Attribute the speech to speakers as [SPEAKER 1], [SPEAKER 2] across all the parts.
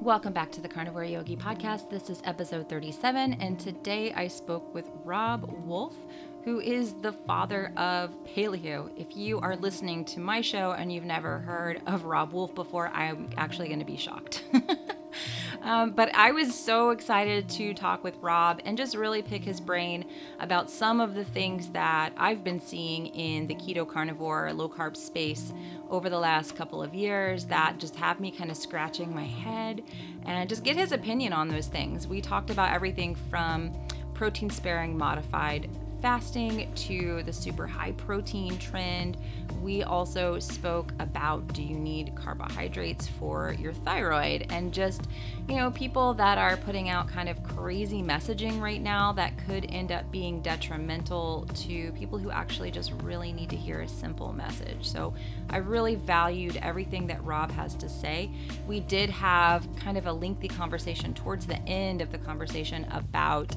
[SPEAKER 1] Welcome back to the Carnivore Yogi podcast. This is episode 37, and today I spoke with Robb Wolf, who is the father of paleo. If you are listening to my show and you've never heard of Robb Wolf before, I'm actually going to be shocked. Um, but I was so excited to talk with Robb and just really pick his brain about some of the things that I've been seeing in the keto carnivore, low carb space over the last couple of years that just have me kind of scratching my head and just get his opinion on those things. We talked about everything from protein sparing modified fasting to the super high protein trend. We also spoke about do you need carbohydrates for your thyroid and just, you know, people that are putting out kind of crazy messaging right now that could end up being detrimental to people who actually just really need to hear a simple message. So I really valued everything that Robb has to say. We did have kind of a lengthy conversation towards the end of the conversation about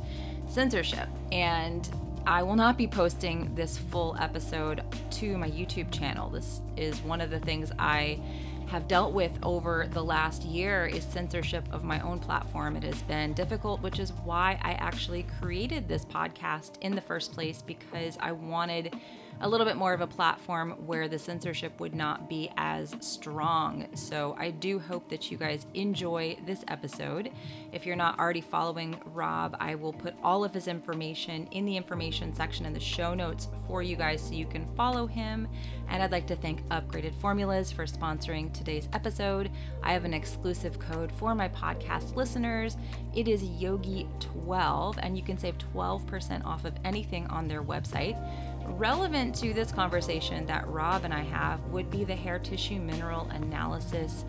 [SPEAKER 1] censorship and I will not be posting this full episode to my YouTube channel. This is one of the things I have dealt with over the last year is censorship of my own platform. It has been difficult, which is why I actually created this podcast in the first place because I wanted a little bit more of a platform where the censorship would not be as strong. So I do hope that you guys enjoy this episode. If you're not already following Robb, I will put all of his information in the information section in the show notes for you guys so you can follow him. And I'd like to thank Upgraded Formulas for sponsoring today's episode. I have an exclusive code for my podcast listeners. It is Yogi12, and you can save 12% off of anything on their website. Relevant to this conversation that Robb and I have would be the hair tissue mineral analysis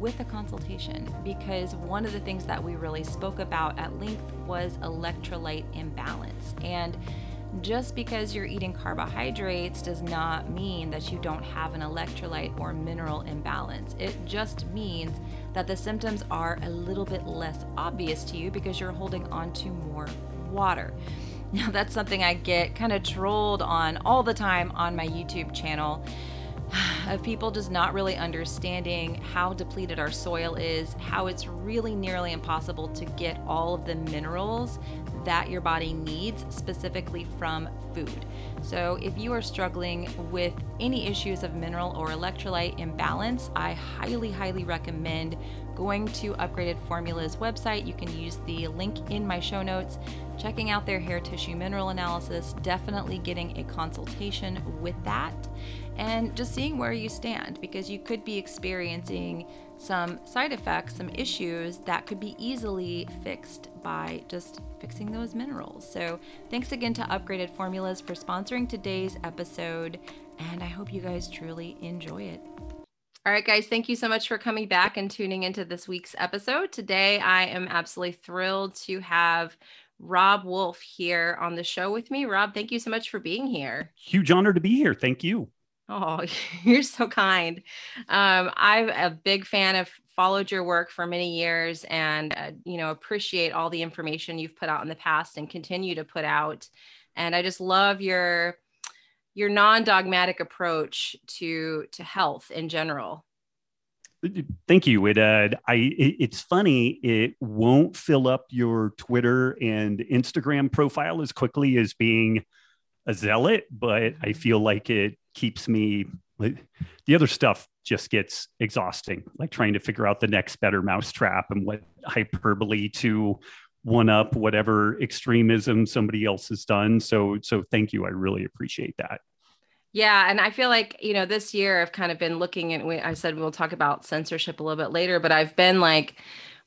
[SPEAKER 1] with a consultation because one of the things that we really spoke about at length was electrolyte imbalance. And just because you're eating carbohydrates does not mean that you don't have an electrolyte or mineral imbalance. It just means that the symptoms are a little bit less obvious to you because you're holding on to more water. Now, that's something I get kind of trolled on all the time on my YouTube channel of people just not really understanding how depleted our soil is, how it's really nearly impossible to get all of the minerals that your body needs specifically from food. So, if you are struggling with any issues of mineral or electrolyte imbalance, I highly, highly recommend going to Upgraded Formulas website. You can use the link in my show notes, checking out their hair tissue mineral analysis, definitely getting a consultation with that, and just seeing where you stand because you could be experiencing some side effects, some issues that could be easily fixed by just fixing those minerals. So, thanks again to Upgraded Formulas for sponsoring today's episode, and I hope you guys truly enjoy it. All right, guys, thank you so much for coming back and tuning into this week's episode. Today, I am absolutely thrilled to have Robb Wolf here on the show with me. Robb, thank you so much for being here.
[SPEAKER 2] Huge honor to be here. Thank you.
[SPEAKER 1] Oh, you're so kind. Um, I'm a big fan of followed your work for many years and uh, you know appreciate all the information you've put out in the past and continue to put out and i just love your your non-dogmatic approach to to health in general
[SPEAKER 2] thank you it uh i it, it's funny it won't fill up your twitter and instagram profile as quickly as being a zealot but i mm-hmm. feel like it keeps me the other stuff just gets exhausting like trying to figure out the next better mousetrap and what hyperbole to one up whatever extremism somebody else has done. So so thank you. I really appreciate that.
[SPEAKER 1] Yeah, and I feel like you know this year I've kind of been looking at. I said we'll talk about censorship a little bit later, but I've been like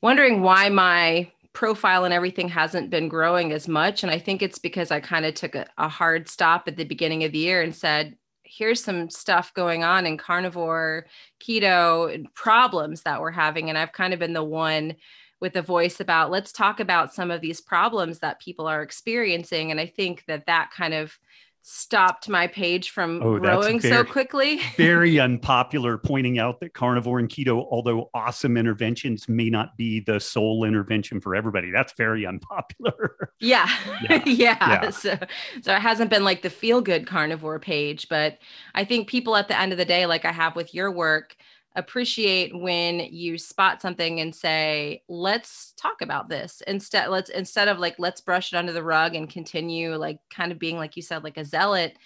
[SPEAKER 1] wondering why my profile and everything hasn't been growing as much, and I think it's because I kind of took a, a hard stop at the beginning of the year and said, "Here's some stuff going on in carnivore, keto and problems that we're having," and I've kind of been the one with a voice about let's talk about some of these problems that people are experiencing and i think that that kind of stopped my page from oh, growing very, so quickly.
[SPEAKER 2] very unpopular, pointing out that carnivore and keto, although awesome interventions, may not be the sole intervention for everybody. That's very unpopular.
[SPEAKER 1] Yeah. Yeah. yeah. yeah. So, so it hasn't been like the feel good carnivore page, but I think people at the end of the day, like I have with your work, appreciate when you spot something and say let's talk about this instead let's instead of like let's brush it under the rug and continue like kind of being like you said like a zealot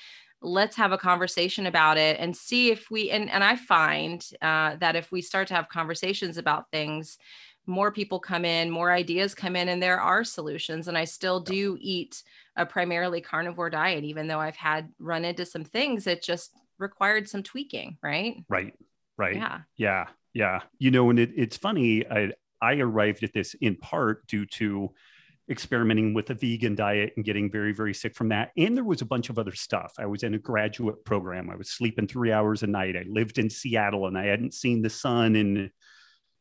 [SPEAKER 1] let's have a conversation about it and see if we and, and i find uh, that if we start to have conversations about things more people come in more ideas come in and there are solutions and i still do eat a primarily carnivore diet even though i've had run into some things that just required some tweaking right?
[SPEAKER 2] Right right?
[SPEAKER 1] Yeah.
[SPEAKER 2] Yeah yeah. You know and it, it's funny i i arrived at this in part due to experimenting with a vegan diet and getting very very sick from that. And there was a bunch of other stuff. I was in a graduate program. I was sleeping three hours a night. I lived in seattle and i hadn't seen the sun in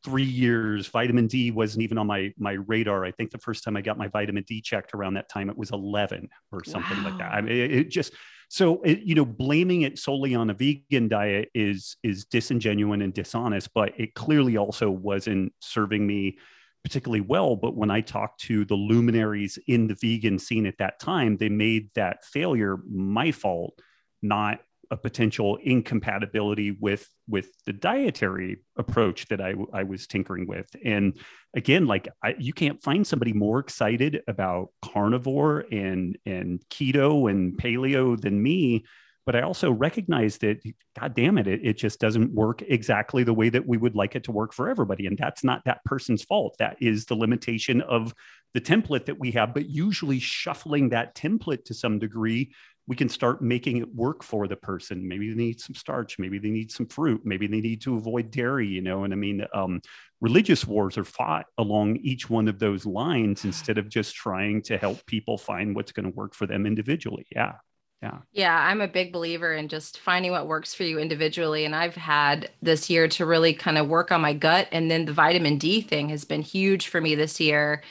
[SPEAKER 2] three years. Vitamin d wasn't even on my my radar. I think the first time i got my vitamin d checked around that time it was 11 or something wow. like that. I mean it, it just so it, you know blaming it solely on a vegan diet is is disingenuous and dishonest but it clearly also wasn't serving me particularly well. But when I talked to the luminaries in the vegan scene at that time, they made that failure my fault, not a potential incompatibility with with the dietary approach that I, I was tinkering with and again like I, you can't find somebody more excited about carnivore and and keto and paleo than me but I also recognize that, God damn it, it, it just doesn't work exactly the way that we would like it to work for everybody. And that's not that person's fault. That is the limitation of the template that we have. But usually, shuffling that template to some degree, we can start making it work for the person. Maybe they need some starch, maybe they need some fruit, maybe they need to avoid dairy, you know. And I mean, um, religious wars are fought along each one of those lines instead of just trying to help people find what's going to work for them individually. Yeah
[SPEAKER 1] yeah yeah i'm a big believer in just finding what works for you individually and i've had this year to really kind of work on my gut and then the vitamin d thing has been huge for me this year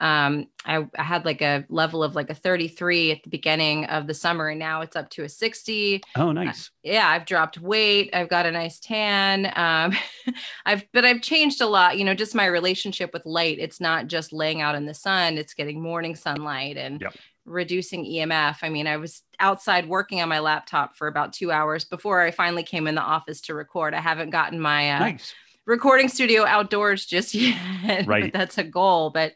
[SPEAKER 1] um, I, I, had like a level of like a 33 at the beginning of the summer and now it's up to a 60
[SPEAKER 2] oh nice
[SPEAKER 1] uh, yeah i've dropped weight i've got a nice tan um, i've but i've changed a lot you know just my relationship with light it's not just laying out in the sun it's getting morning sunlight and yep reducing EMF. I mean, I was outside working on my laptop for about two hours before I finally came in the office to record. I haven't gotten my uh, nice. recording studio outdoors just yet. Right. that's a goal. But,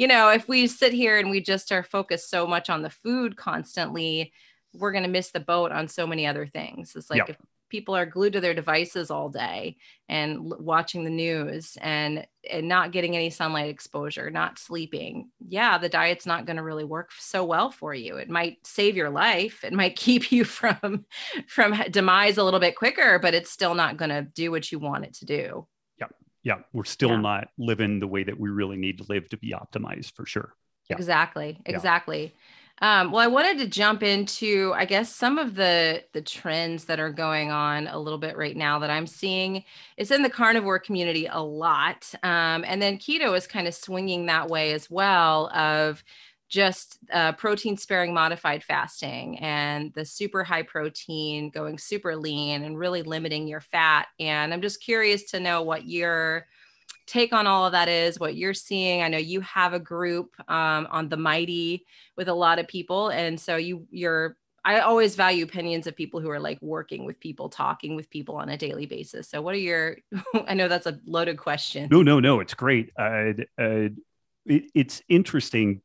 [SPEAKER 1] you know, if we sit here and we just are focused so much on the food constantly, we're going to miss the boat on so many other things. It's like yep. if people are glued to their devices all day and l- watching the news and and not getting any sunlight exposure not sleeping yeah the diet's not going to really work so well for you it might save your life it might keep you from from demise a little bit quicker but it's still not going to do what you want it to do
[SPEAKER 2] yeah we're still yeah. not living the way that we really need to live to be optimized for sure
[SPEAKER 1] yeah. exactly exactly yeah. Um, well, I wanted to jump into, I guess, some of the the trends that are going on a little bit right now that I'm seeing. It's in the carnivore community a lot, um, and then keto is kind of swinging that way as well. Of just uh, protein sparing modified fasting and the super high protein, going super lean, and really limiting your fat. And I'm just curious to know what your take on all of that is, what you're seeing. I know you have a group um, on the Mighty with a lot of people, and so you you're. I always value opinions of people who are like working with people, talking with people on a daily basis. So, what are your? I know that's a loaded question.
[SPEAKER 2] No, no, no. It's great. Uh, uh, it, it's interesting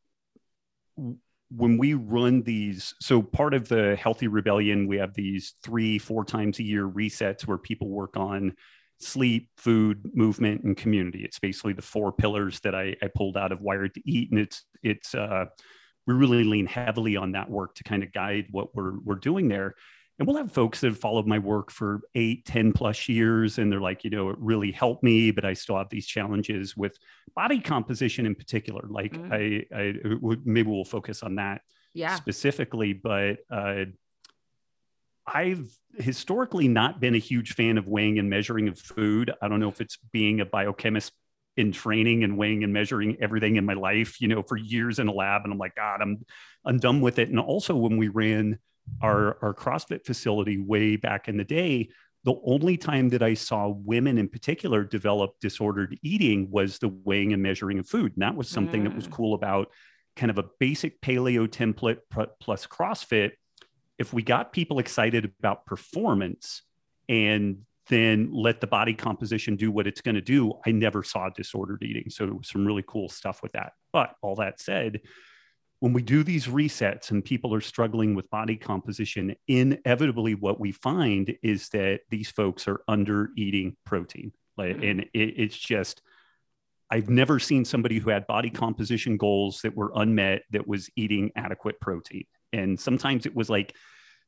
[SPEAKER 2] when we run these so part of the healthy rebellion we have these three four times a year resets where people work on sleep, food, movement, and community. It's basically the four pillars that I, I pulled out of Wired to Eat, and it's it's uh, we really lean heavily on that work to kind of guide what we're we're doing there. And we'll have folks that have followed my work for eight, 10 plus years, and they're like, you know, it really helped me, but I still have these challenges with body composition in particular. Like, mm-hmm. I, I maybe we'll focus on that
[SPEAKER 1] yeah.
[SPEAKER 2] specifically, but uh, I've historically not been a huge fan of weighing and measuring of food. I don't know if it's being a biochemist in training and weighing and measuring everything in my life, you know, for years in a lab. And I'm like, God, I'm I'm done with it. And also when we ran our, our CrossFit facility way back in the day, the only time that I saw women in particular develop disordered eating was the weighing and measuring of food. And that was something mm. that was mm. cool about kind of a basic paleo template plus CrossFit if we got people excited about performance and then let the body composition do what it's going to do. I never saw disordered eating. So it was some really cool stuff with that. But all that said, when we do these resets and people are struggling with body composition, inevitably what we find is that these folks are under eating protein. Mm-hmm. and it, it's just, I've never seen somebody who had body composition goals that were unmet that was eating adequate protein. And sometimes it was like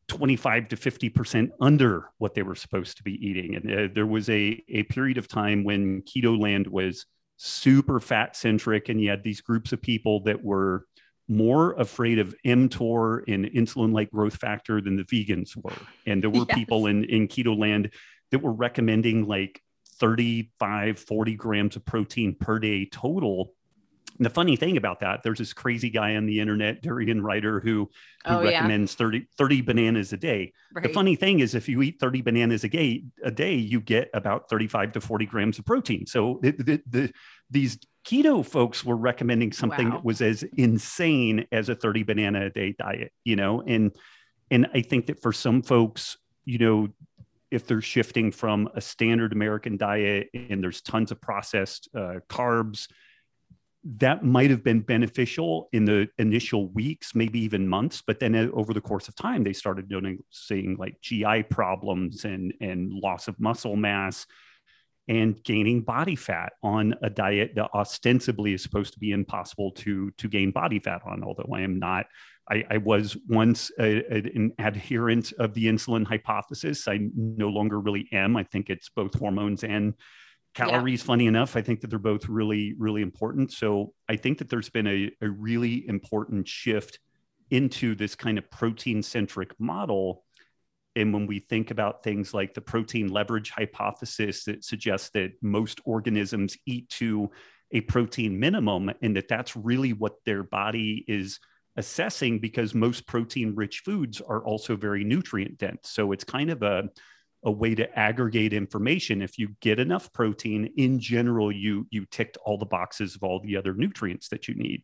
[SPEAKER 2] 25 to 50% under what they were supposed to be eating. And uh, there was a, a period of time when keto land was super fat centric, and you had these groups of people that were more afraid of mTOR and insulin like growth factor than the vegans were. And there were yes. people in, in keto land that were recommending like 35, 40 grams of protein per day total. And the funny thing about that, there's this crazy guy on the internet, Durianrider, who, who oh, recommends yeah. 30, 30 bananas a day. Right. The funny thing is, if you eat 30 bananas a day, a day, you get about 35 to 40 grams of protein. So the, the, the these keto folks were recommending something wow. that was as insane as a 30 banana a day diet, you know, and and I think that for some folks, you know, if they're shifting from a standard American diet and there's tons of processed uh, carbs, that might have been beneficial in the initial weeks, maybe even months. But then uh, over the course of time, they started noticing like GI problems and and loss of muscle mass and gaining body fat on a diet that ostensibly is supposed to be impossible to to gain body fat on although i am not. I, I was once a, a, an adherent of the insulin hypothesis. I no longer really am. I think it's both hormones and calories yeah. funny enough. I think that they're both really really important. So i think that there's been a, a really important shift into this kind of protein centric model and when we think about things like the protein leverage hypothesis that suggests that most organisms eat to a protein minimum and that that's really what their body is assessing because most protein rich foods are also very nutrient dense. So it's kind of a, a way to aggregate information. If you get enough protein, in general, you you ticked all the boxes of all the other nutrients that you need.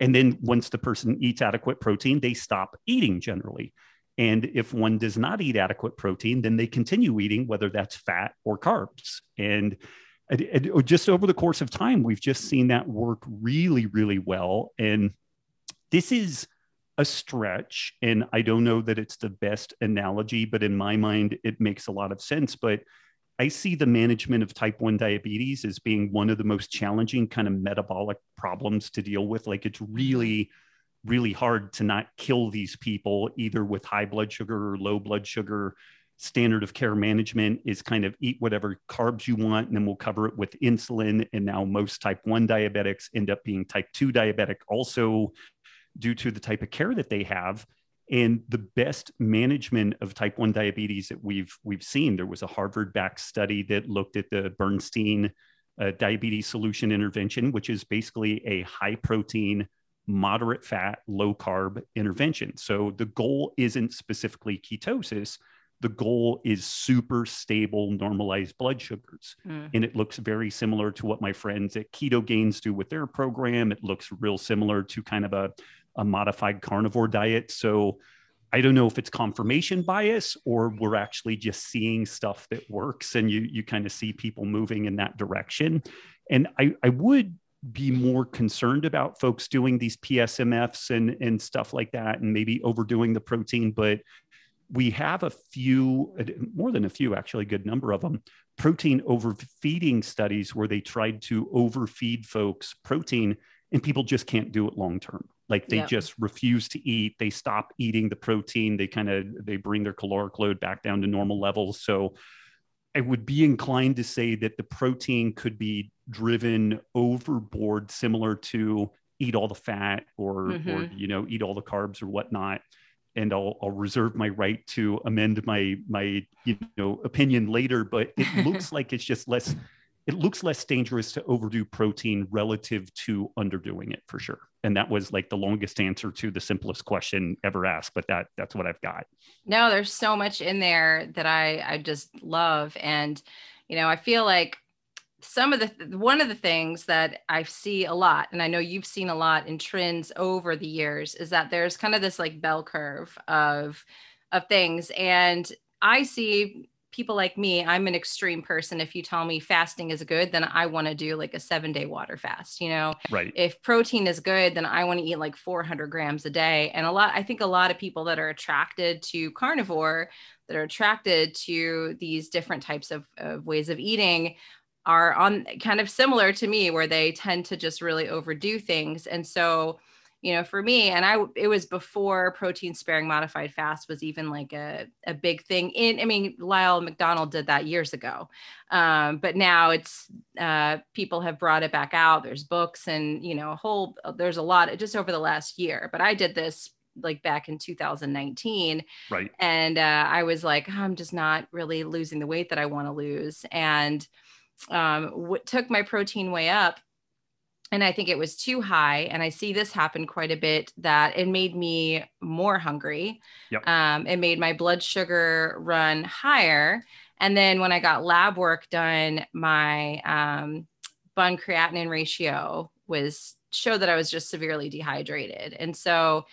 [SPEAKER 2] And then once the person eats adequate protein, they stop eating generally. And if one does not eat adequate protein, then they continue eating, whether that's fat or carbs. And oh, just over the course of time, we've just seen that work really, really well. And this is a stretch. And I don't know that it's the best analogy, but in my mind, it makes a lot of sense. But I see the management of type 1 diabetes as being one of the most challenging kind of metabolic problems to deal with. Like it's really, really hard to not kill these people either with high blood sugar or low blood sugar. Standard of care management is kind of eat whatever carbs you want and then we'll cover it with insulin. And now most type 1 diabetics end up being type 2 diabetic also due to the type of care that they have. And the best management of type 1 diabetes that we've we've seen there was a harvard backed study that looked at the bernstein uh, diabetes solution intervention which is basically a high protein moderate fat, low carb intervention. So the goal isn't specifically ketosis. The goal is super stable, normalized blood sugars. Mm. And it looks very similar to what my friends at Ketogains do with their program. It looks real similar to kind of a, a modified carnivore diet. So I don't know if it's confirmation bias or we're actually just seeing stuff that works and you you kind of see people moving in that direction. And I, I would be more concerned about folks doing these PSMFs and, and stuff like that, and maybe overdoing the protein. But we have a few, more than a few, actually, a good number of them, protein overfeeding studies where they tried to overfeed folks protein and people just can't do it long term. Like they just refuse to eat. They stop eating the protein. They kind of they bring their caloric load back down to normal levels. So I would be inclined to say that the protein could be driven overboard, similar to eat all the fat or, mm-hmm. or you know, eat all the carbs or whatnot. And I'll, I'll reserve my right to amend my my you know opinion later, but it looks like it's just less it looks less dangerous to overdo protein relative to underdoing it for sure. And that was like the longest answer to the simplest question ever asked, but that that's what I've got.
[SPEAKER 1] No, there's so much in there that I I just love and you know, I feel like some of the one of the things that I see a lot and I know you've seen a lot in trends over the years is that there's kind of this like bell curve of of things and I see people like me, I'm an extreme person. If you tell me fasting is good, then I want to do like a seven day water fast. You know,
[SPEAKER 2] right.
[SPEAKER 1] if protein is good, then I want to eat like 400 grams a day. And a lot, I think a lot of people that are attracted to carnivore, that are attracted to these different types of, of ways of eating are on kind of similar to me where they tend to just really overdo things. And so, you know, for me, and I, it was before protein sparing modified fast was even like a, a big thing in, I mean, Lyle McDonald did that years ago. Um, but now it's, uh, people have brought it back out. There's books and, you know, a whole, there's a lot just over the last year, but I did this like back in 2019.
[SPEAKER 2] Right.
[SPEAKER 1] And, uh, I was like, I'm just not really losing the weight that I want to lose. And, um, what took my protein way up and I think it was too high. And I see this happen quite a bit that it made me more hungry.
[SPEAKER 2] Yep.
[SPEAKER 1] Um, it made my blood sugar run higher. And then when I got lab work done, my um, bun creatinine ratio was showed that I was just severely dehydrated. And so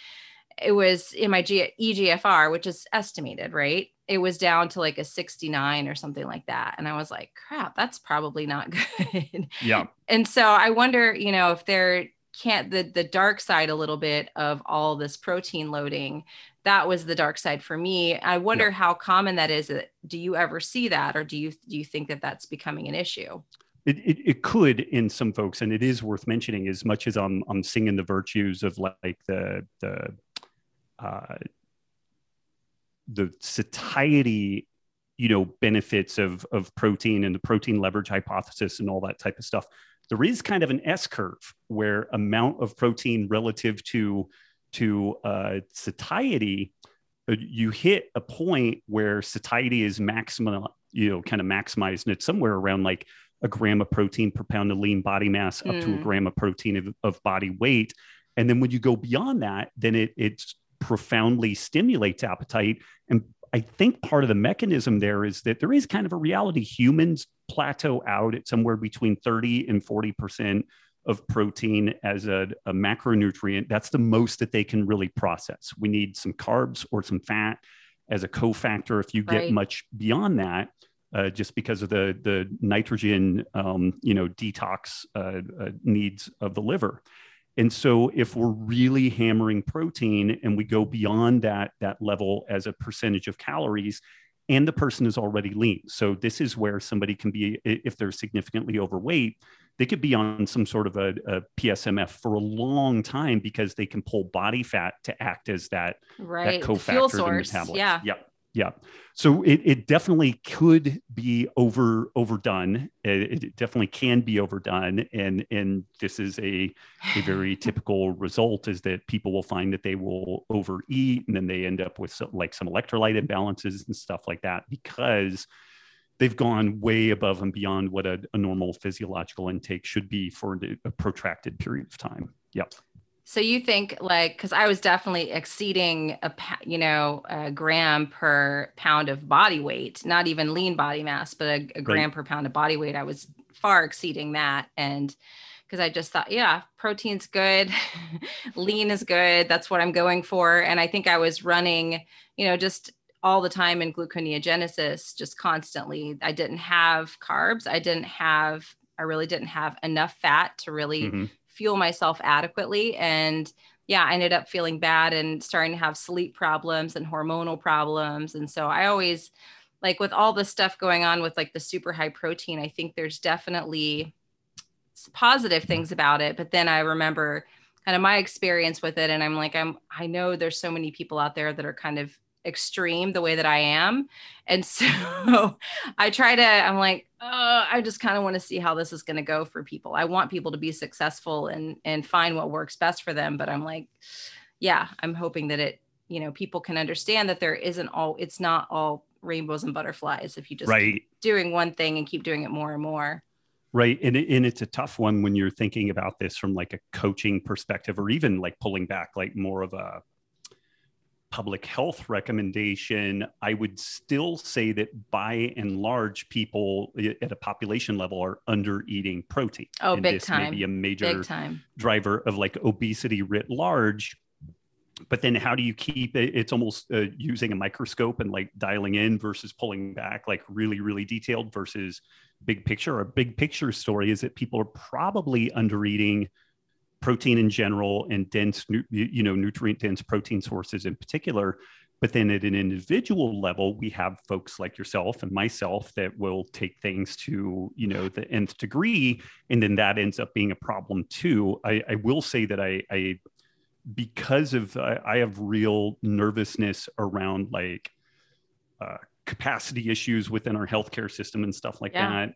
[SPEAKER 1] it was in my G- EGFR, which is estimated, right? It was down to like a 69 or something like that. And I was like, crap, that's probably not good.
[SPEAKER 2] Yeah.
[SPEAKER 1] and so I wonder, you know, if there can't the the dark side a little bit of all this protein loading that was the dark side for me i wonder
[SPEAKER 2] Yep.
[SPEAKER 1] how common that is do you ever see that or do you do you think that that's becoming an issue
[SPEAKER 2] It, it, it could in some folks, and it is worth mentioning as much as I'm I'm singing the virtues of like the the uh, the satiety, you know, benefits of of protein and the protein leverage hypothesis and all that type of stuff. There is kind of an S curve where amount of protein relative to to uh, satiety, uh, you hit a point where satiety is maximum, you know, kind of maximized, and it's somewhere around like a gram of protein per pound of lean body mass up to a
[SPEAKER 1] Mm.
[SPEAKER 2] gram of protein of, of body weight. And then when you go beyond that, then it it profoundly stimulates appetite. And I think part of the mechanism there is that there is kind of a reality humans plateau out at somewhere between 30 and 40% of protein as a, a macronutrient. That's the most that they can really process. We need some carbs or some fat as a cofactor. If you get
[SPEAKER 1] Right.
[SPEAKER 2] much beyond that, uh, just because of the the nitrogen, um, you know, detox uh, uh, needs of the liver. And so, if we're really hammering protein and we go beyond that that level as a percentage of calories, and the person is already lean, so this is where somebody can be if they're significantly overweight, they could be on some sort of a, a PSMF for a long time because they can pull body fat to act as that
[SPEAKER 1] right
[SPEAKER 2] that cofactor to
[SPEAKER 1] source
[SPEAKER 2] metabolites.
[SPEAKER 1] yeah
[SPEAKER 2] Yep. Yeah. So it, it definitely could be over overdone. It, it definitely can be overdone. And and this is a, a very typical result is that people will find that they will overeat and then they end up with some, like some electrolyte imbalances and stuff like that because they've gone way above and beyond what a, a normal physiological intake should be for a protracted period of time. Yep.
[SPEAKER 1] So you think like because I was definitely exceeding a you know a gram per pound of body weight, not even lean body mass, but a, a gram per pound of body weight. I was far exceeding that, and because I just thought, yeah, protein's good, lean is good. That's what I'm going for, and I think I was running, you know, just all the time in gluconeogenesis, just constantly. I didn't have carbs. I didn't have. I really didn't have enough fat to really
[SPEAKER 2] Mhm.
[SPEAKER 1] Fuel myself adequately. And yeah i ended up feeling bad and starting to have sleep problems and hormonal problems. And so i always like with all the stuff going on with like the super high protein i think there's definitely positive things about it. But then i remember kind of my experience with it and i'm like i'm i know there's so many people out there that are kind of extreme the way that i am and so i try to i'm like uh, i just kind of want to see how this is going to go for people i want people to be successful and and find what works best for them but i'm like yeah i'm hoping that it you know people can understand that there isn't all it's not all rainbows and butterflies if you just
[SPEAKER 2] Right.
[SPEAKER 1] keep doing one thing and keep doing it more and more
[SPEAKER 2] Right. And, and it's a tough one when you're thinking about this from like a coaching perspective or even like pulling back like more of a public health recommendation. I would still say that by and large, people at a population level are under eating protein.
[SPEAKER 1] Oh,
[SPEAKER 2] and
[SPEAKER 1] big
[SPEAKER 2] this
[SPEAKER 1] time.
[SPEAKER 2] May be a major
[SPEAKER 1] big time
[SPEAKER 2] driver of like obesity writ large. but then how do you keep it it's almost uh, using a microscope and like dialing in versus pulling back like really really detailed versus big picture a big picture story is that people are probably under eating protein in general and dense you know nutrient dense protein sources in particular but then at an individual level we have folks like yourself and myself that will take things to you know the nth degree and then that ends up being a problem too i, I will say that i, I because of I, I have real nervousness around like uh, capacity issues within our healthcare system and stuff like yeah. that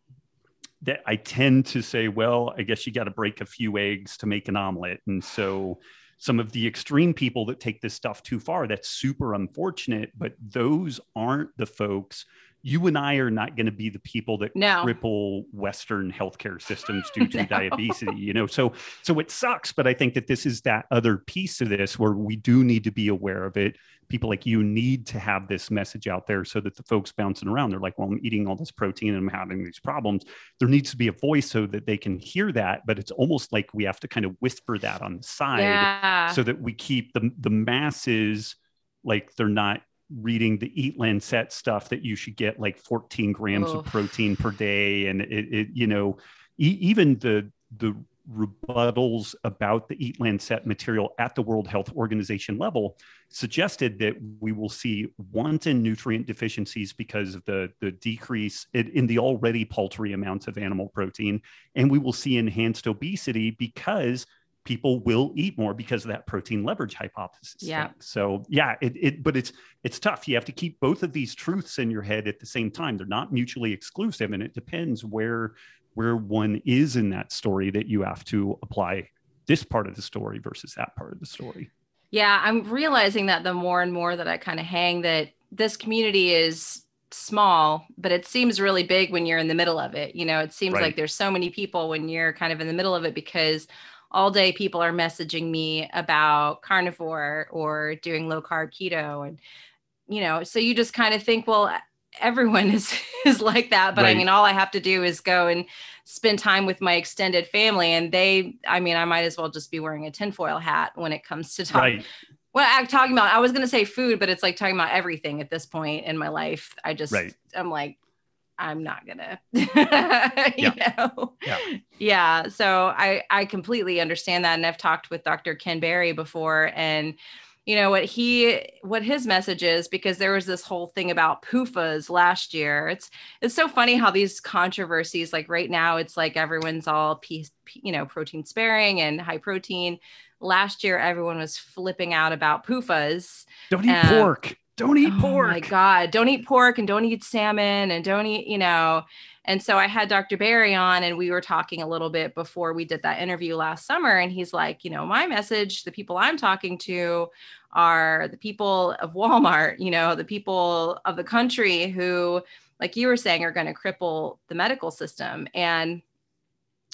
[SPEAKER 2] that I tend to say, well, I guess you got to break a few eggs to make an omelet. And so some of the extreme people that take this stuff too far, that's super unfortunate, but those aren't the folks you and I are not going to be the people that no. cripple Western healthcare systems due to no. diabetes, you know. So so it sucks, but I think that this is that other piece of this where we do need to be aware of it. People like you need to have this message out there so that the folks bouncing around, they're like, well, I'm eating all this protein and I'm having these problems. There needs to be a voice so that they can hear that, but it's almost like we have to kind of whisper that on the side yeah. so that we keep the the masses like they're not reading the eat lancet stuff that you should get like 14 grams oh. of protein per day and it, it you know e- even the the rebuttals about the eat lancet material at the world health organization level suggested that we will see wanton nutrient deficiencies because of the, the decrease in, in the already paltry amounts of animal protein and we will see enhanced obesity because people will eat more because of that protein leverage hypothesis.
[SPEAKER 1] Yeah.
[SPEAKER 2] Thing. So yeah, it, it but it's it's tough. You have to keep both of these truths in your head at the same time. They're not mutually exclusive, and it depends where where one is in that story that you have to apply this part of the story versus that part of the story.
[SPEAKER 1] Yeah, I'm realizing that the more and more that I kind of hang that this community is small, but it seems really big when you're in the middle of it. You know, it seems right. like there's so many people when you're kind of in the middle of it because all day people are messaging me about carnivore or doing low carb keto and you know so you just kind of think well everyone is is like that but right. i mean all i have to do is go and spend time with my extended family and they i mean i might as well just be wearing a tinfoil hat when it comes to talking right. well i'm talking about i was going to say food but it's like talking about everything at this point in my life i just right. i'm like I'm not gonna, you yeah. know, yeah. yeah. So I I completely understand that, and I've talked with Dr. Ken Berry before, and you know what he what his message is because there was this whole thing about PUFAs last year. It's it's so funny how these controversies, like right now, it's like everyone's all piece, you know, protein sparing and high protein. Last year, everyone was flipping out about PUFAs.
[SPEAKER 2] Don't eat um, pork don't eat
[SPEAKER 1] oh
[SPEAKER 2] pork. oh pork.
[SPEAKER 1] my God. Don't eat pork and don't eat salmon and don't eat, you know. And so I had Dr. Berry on and we were talking a little bit before we did that interview last summer. And he's like, you know, my message, the people I'm talking to are the people of Walmart, you know, the people of the country who, like you were saying, are going to cripple the medical system. And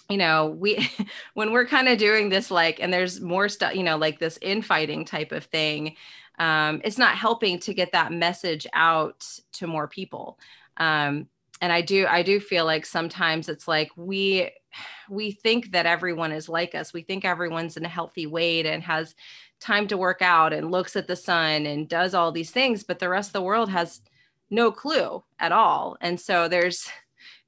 [SPEAKER 1] you know we when we're kind of doing this like and there's more stuff you know like this infighting type of thing um, it's not helping to get that message out to more people. Um, and i do i do feel like sometimes it's like we we think that everyone is like us. We think everyone's in a healthy weight and has time to work out and looks at the sun and does all these things but the rest of the world has no clue at all. And so there's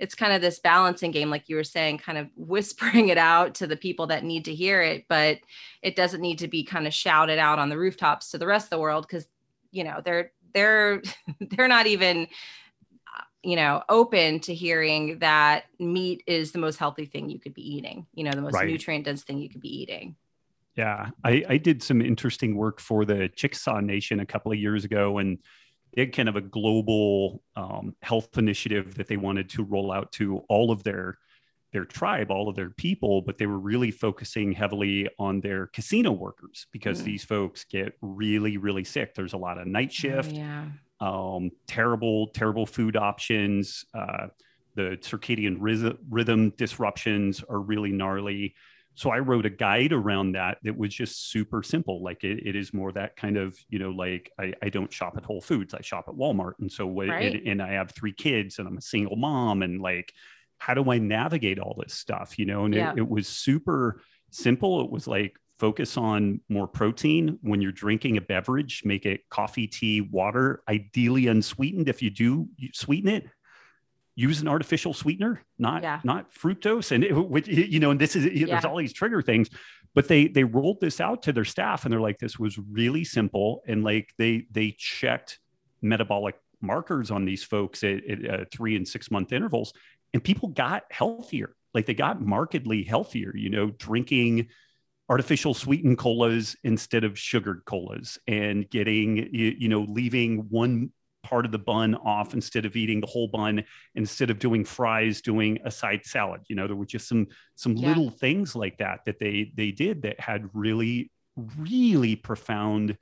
[SPEAKER 1] it's kind of this balancing game like you were saying kind of whispering it out to the people that need to hear it but it doesn't need to be kind of shouted out on the rooftops to the rest of the world because you know they're they're they're not even uh, you know open to hearing that meat is the most healthy thing you could be eating you know the most right. nutrient dense thing you could be eating
[SPEAKER 2] yeah I, I did some interesting work for the chickasaw nation a couple of years ago and they had kind of a global um, health initiative that they wanted to roll out to all of their their tribe, all of their people, but they were really focusing heavily on their casino workers because mm. these folks get really, really sick. There's a lot of night oh, shift,
[SPEAKER 1] oh, yeah.
[SPEAKER 2] um, terrible, terrible food options. Uh, the circadian rhythm disruptions are really gnarly so I wrote a guide around that that was just super simple. Like it, it is more that kind of, you know, like I, I don't shop at Whole Foods, I shop at Walmart. And so, right. and, and I have three kids and I'm a single mom. And like, how do I navigate all this stuff? You know, and yeah. it, it was super simple. It was like focus on more protein when you're drinking a beverage make it coffee tea water ideally unsweetened if you do sweeten it use an artificial sweetener not yeah. not fructose and it, which you know and this is yeah. there's all these trigger things but they they rolled this out to their staff and they're like this was really simple and like they they checked metabolic markers on these folks at, at uh, three and six month intervals and people got healthier like they got markedly healthier you know drinking artificial sweetened colas instead of sugared colas and getting you, you know leaving one part of the bun off instead of eating the whole bun instead of doing fries doing a side salad you know there were just some some yeah. little things like that that they they did that had really really profound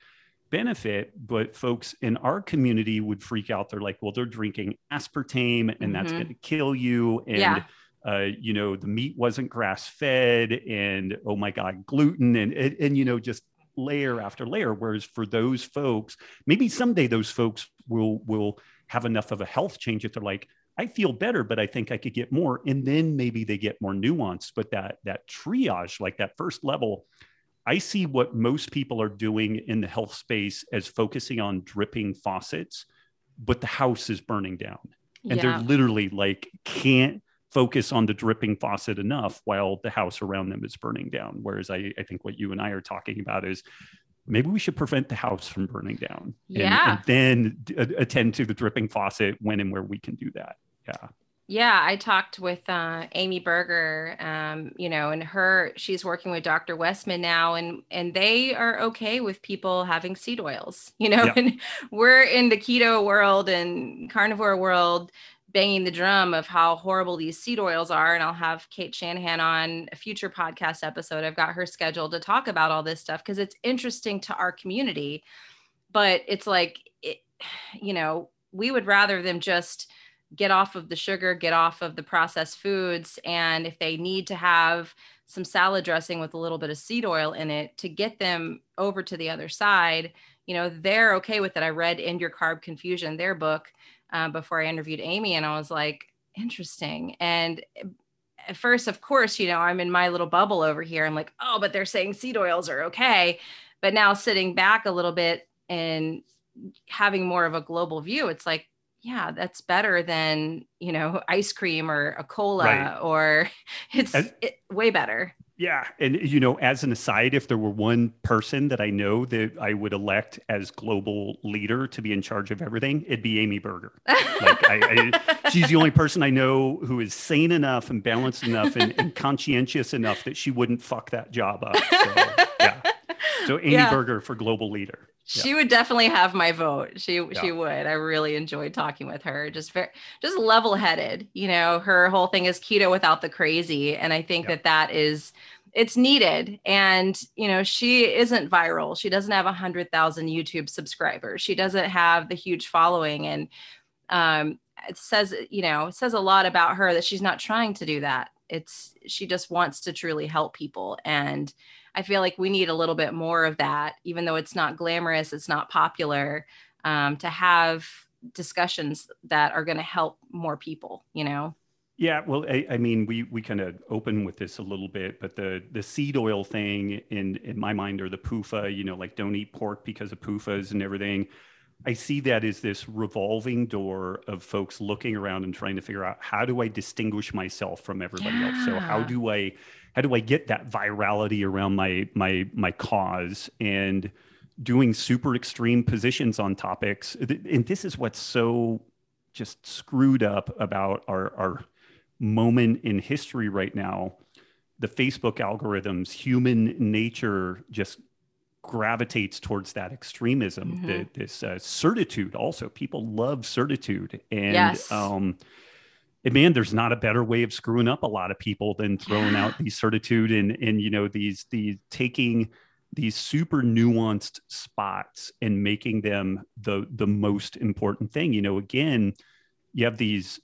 [SPEAKER 2] benefit but folks in our community would freak out they're like well they're drinking aspartame and mm-hmm. that's going to kill you and yeah. uh, you know the meat wasn't grass fed and oh my god gluten and, and and you know just layer after layer whereas for those folks maybe someday those folks will will have enough of a health change that they're like i feel better but i think i could get more and then maybe they get more nuanced but that that triage like that first level i see what most people are doing in the health space as focusing on dripping faucets but the house is burning down and yeah. they're literally like can't focus on the dripping faucet enough while the house around them is burning down. Whereas I, I think what you and I are talking about is maybe we should prevent the house from burning down and,
[SPEAKER 1] yeah.
[SPEAKER 2] and then attend to the dripping faucet when and where we can do that. Yeah.
[SPEAKER 1] Yeah, I talked with uh, Amy Berger, um, you know, and her she's working with Dr. Westman now, and and they are okay with people having seed oils, you know. Yeah. And we're in the keto world and carnivore world banging the drum of how horrible these seed oils are. And I'll have Cate Shanahan on a future podcast episode. I've got her scheduled to talk about all this stuff because it's interesting to our community. But it's like, it, you know, we would rather them just get off of the sugar, get off of the processed foods. And if they need to have some salad dressing with a little bit of seed oil in it to get them over to the other side, you know, they're okay with it. I read End Your Carb Confusion, their book uh, before I interviewed Amy, and I was like, interesting. And at first, of course, you know, I'm in my little bubble over here. I'm like, oh, but they're saying seed oils are okay. But now sitting back a little bit and having more of a global view, it's like, yeah, that's better than, you know, ice cream or a cola, right. or it's it, way better.
[SPEAKER 2] Yeah. And, you know, as an aside, if there were one person that I know that I would elect as global leader to be in charge of everything, it'd be Amy Berger. Like, I, I, she's the only person I know who is sane enough and balanced enough and, and conscientious enough that she wouldn't fuck that job up. So, yeah. So Amy yeah. Berger for global leader.
[SPEAKER 1] She would definitely have my vote. She yeah. she would. I really enjoyed talking with her. Just very just level headed. You know, her whole thing is keto without the crazy, and I think that that is it's needed. And you know, she isn't viral. She doesn't have a hundred thousand YouTube subscribers. She doesn't have the huge following, and um, it says you know it says a lot about her that she's not trying to do that. It's she just wants to truly help people and I feel like we need a little bit more of that, even though it's not glamorous, it's not popular, um, to have discussions that are going to help more people, you know?
[SPEAKER 2] Yeah, well, I, I, mean, we we kind of open with this a little bit, but the the seed oil thing in in my mind, or the PUFA, you know, like don't eat pork because of PUFAs and everything. I see that as this revolving door of folks looking around and trying to figure out how do I distinguish myself from everybody yeah. else. So how do I how do I get that virality around my my my cause and doing super extreme positions on topics and this is what's so just screwed up about our our moment in history right now the facebook algorithms human nature just gravitates towards that extremism mm-hmm. the, this uh, certitude also people love certitude and yes. um and man, there's not a better way of screwing up a lot of people than throwing yeah. out these certitude and and you know these these taking these super nuanced spots and making them the the most important thing. You know, again, you have these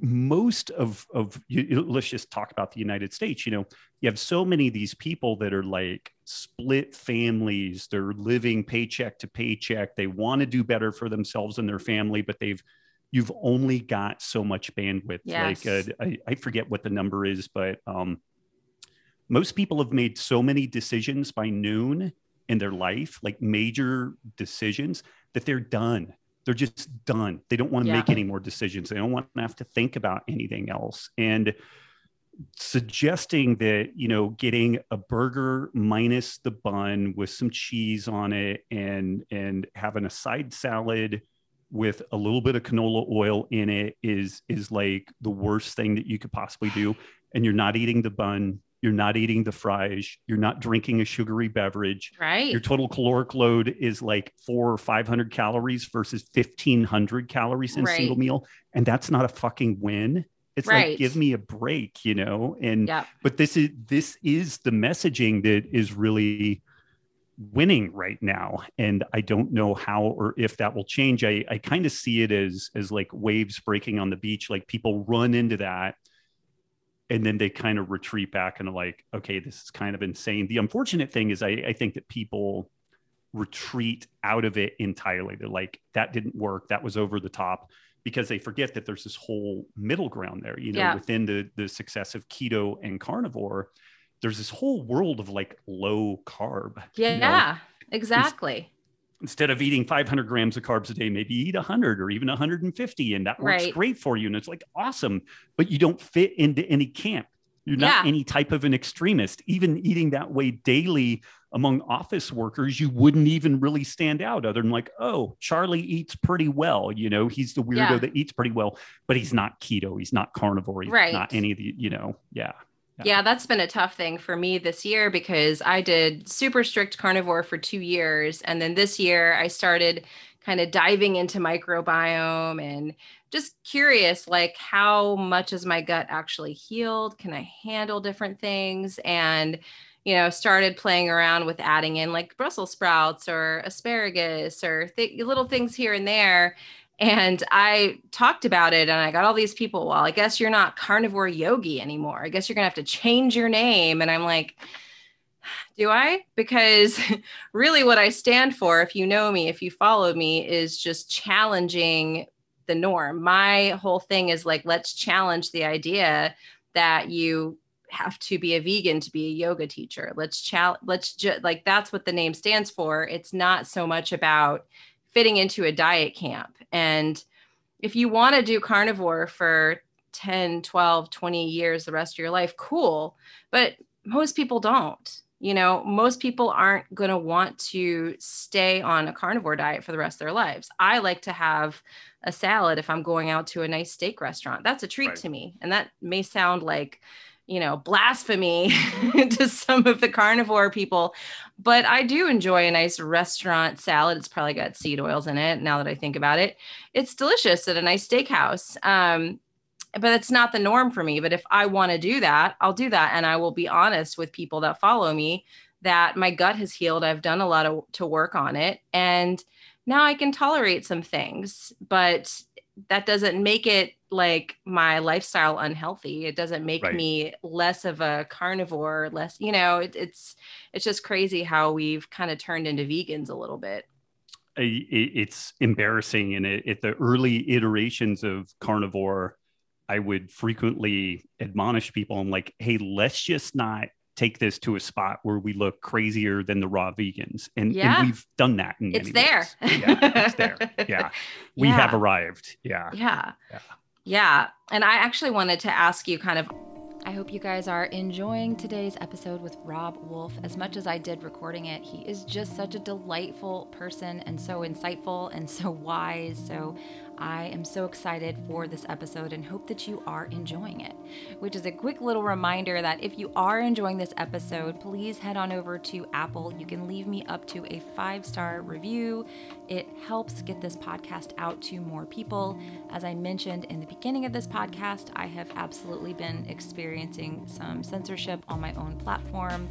[SPEAKER 2] most of of you, let's just talk about the United States. You know, you have so many of these people that are like split families. They're living paycheck to paycheck. They want to do better for themselves and their family, but they've you've only got so much bandwidth. Yes. Like uh, I, I, forget what the number is, but um, most people have made so many decisions by noon in their life, like major decisions, that they're done. They're just done. They don't want to yeah. make any more decisions. They don't want to have to think about anything else. And suggesting that you know getting a burger minus the bun with some cheese on it and and having a side salad with a little bit of canola oil in it is is like the worst thing that you could possibly do and you're not eating the bun you're not eating the fries you're not drinking a sugary beverage
[SPEAKER 1] right
[SPEAKER 2] your total caloric load is like four or 500 calories versus 1500 calories in right. a single meal and that's not a fucking win it's right. like give me a break you know and yep. but this is this is the messaging that is really winning right now and i don't know how or if that will change i i kind of see it as as like waves breaking on the beach like people run into that and then they kind of retreat back and are like, okay, this is kind of insane. The unfortunate thing is, I, I think that people retreat out of it entirely. They're like, that didn't work. That was over the top because they forget that there's this whole middle ground there, you know, yeah. within the, the success of keto and carnivore, there's this whole world of like low carb.
[SPEAKER 1] Yeah, you know? exactly
[SPEAKER 2] instead of eating 500 grams of carbs a day, maybe eat 100 or even 150, and that works right. great for you. And it's like awesome, but you don't fit into any camp. You're not yeah. any type of an extremist. Even eating that way daily among office workers, you wouldn't even really stand out other than like, oh, Charlie eats pretty well. You know, he's the weirdo yeah. that eats pretty well, but he's not keto. He's not carnivore. He's right. not any of the, you know, yeah.
[SPEAKER 1] Yeah. that's been a tough thing for me this year because I did super strict carnivore for two years. And then this year I started kind of diving into microbiome and just curious like how much is my gut actually healed? Can I handle different things? And you know, started playing around with adding in like Brussels sprouts or asparagus or th- little things here and there. And I talked about it and I got all these people, well, I guess you're not carnivore yogi anymore. I guess you're going to have to change your name. And I'm like, do I? Because really, what I stand for, if you know me, if you follow me, is just challenging the norm. My whole thing is like, let's challenge the idea that you have to be a vegan to be a yoga teacher. Let's challenge, let's just like, that's what the name stands for. It's not so much about fitting into a diet camp. And if you want to do carnivore for 10, 12, 20 years, the rest of your life, cool. But most people don't. You know, most people aren't going to want to stay on a carnivore diet for the rest of their lives. I like to have a salad if I'm going out to a nice steak restaurant. That's a treat right. to me. And that may sound like, you know, blasphemy to some of the carnivore people. But I do enjoy a nice restaurant salad. It's probably got seed oils in it now that I think about it. It's delicious at a nice steakhouse. Um, but it's not the norm for me. But if I want to do that, I'll do that. And I will be honest with people that follow me that my gut has healed. I've done a lot of to work on it. And now I can tolerate some things, but that doesn't make it like my lifestyle unhealthy. It doesn't make right. me less of a carnivore less you know it, it's it's just crazy how we've kind of turned into vegans a little bit.
[SPEAKER 2] It's embarrassing and at the early iterations of carnivore i would frequently admonish people. I'm like hey let's just not take this to a spot where we look crazier than the raw vegans. And, yeah. and we've done that. In
[SPEAKER 1] it's there.
[SPEAKER 2] yeah, it's there. Yeah. We yeah. have arrived. Yeah.
[SPEAKER 1] yeah. Yeah. Yeah. And I actually wanted to ask you kind of I hope you guys are enjoying today's episode with Robb Wolf as much as I did recording it. He is just such a delightful person and so insightful and so wise. So I am so excited for this episode and hope that you are enjoying it. Which is a quick little reminder that if you are enjoying this episode, please head on over to Apple. You can leave me up to a five star review. It helps get this podcast out to more people. As I mentioned in the beginning of this podcast, I have absolutely been experiencing some censorship on my own platform.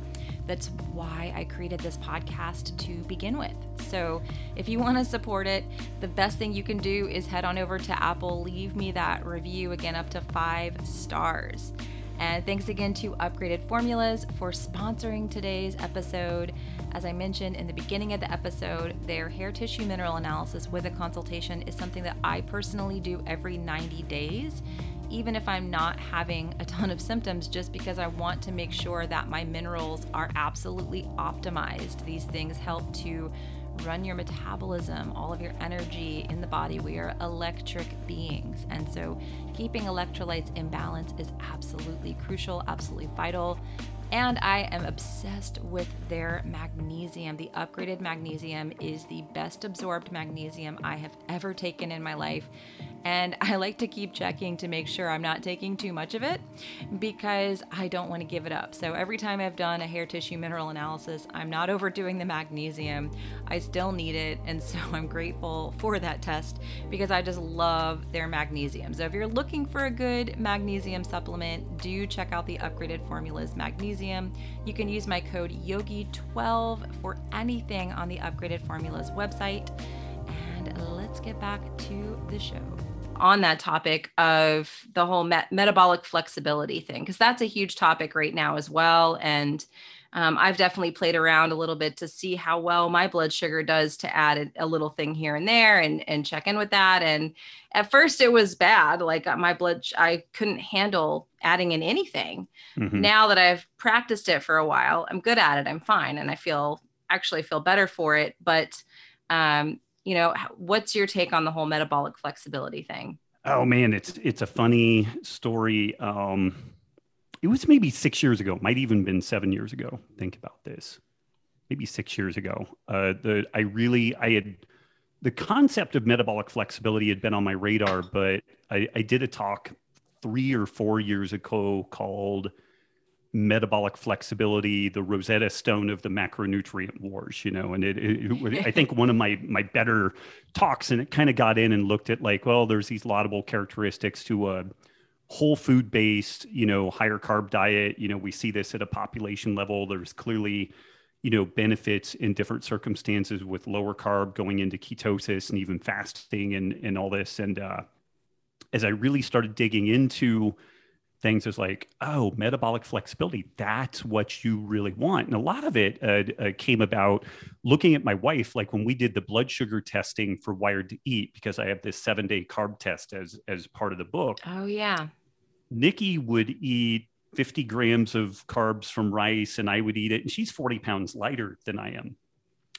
[SPEAKER 1] That's why I created this podcast to begin with. So, if you want to support it, the best thing you can do is head on over to Apple, leave me that review again up to five stars. And thanks again to Upgraded Formulas for sponsoring today's episode. As I mentioned in the beginning of the episode, their hair tissue mineral analysis with a consultation is something that I personally do every 90 days even if I'm not having a ton of symptoms, just because I want to make sure that my minerals are absolutely optimized. These things help to run your metabolism, all of your energy in the body. We are electric beings. And so keeping electrolytes in balance is absolutely crucial, absolutely vital. And I am obsessed with their magnesium. The upgraded magnesium is the best absorbed magnesium I have ever taken in my life. And I like to keep checking to make sure I'm not taking too much of it because I don't want to give it up. So every time I've done a hair tissue mineral analysis, I'm not overdoing the magnesium. I still need it. And so I'm grateful for that test because I just love their magnesium. So if you're looking for a good magnesium supplement, do check out the upgraded formulas magnesium. You can use my code YOGI12 for anything on the upgraded formulas website. And let's get back to the show on that topic of the whole met- metabolic flexibility thing, because that's a huge topic right now as well. And um, I've definitely played around a little bit to see how well my blood sugar does to add a, a, little thing here and there and, and check in with that. And at first it was bad. Like uh, my blood, I couldn't handle adding in anything. Mm-hmm. Now that I've practiced it for a while, I'm good at it. I'm fine. And I feel actually feel better for it. But um, you know what's your take on the whole metabolic flexibility thing?
[SPEAKER 2] Oh man it's it's a funny story um it was maybe six years ago might even been seven years ago think about this. Maybe six years ago uh the i really i had the concept of metabolic flexibility had been on my radar but i i did a talk three or four years ago called metabolic flexibility, the Rosetta Stone of the macronutrient wars, you know, and it, it, I think one of my my better talks, and it kind of got in and looked at like, well, there's these laudable characteristics to a whole food based, you know, higher carb diet. You know, we see this at a population level. There's clearly, you know, benefits in different circumstances with lower carb going into ketosis and even fasting and and all this. And uh, as I really started digging into things is like, oh, metabolic flexibility, that's what you really want. And a lot of it uh, uh, came about looking at my wife, like when we did the blood sugar testing for Wired to Eat, because I have this seven day carb test as, as part of the book.
[SPEAKER 1] Oh, yeah.
[SPEAKER 2] Nikki would eat 50 grams of carbs from rice and I would eat it. And she's 40 pounds lighter than I am.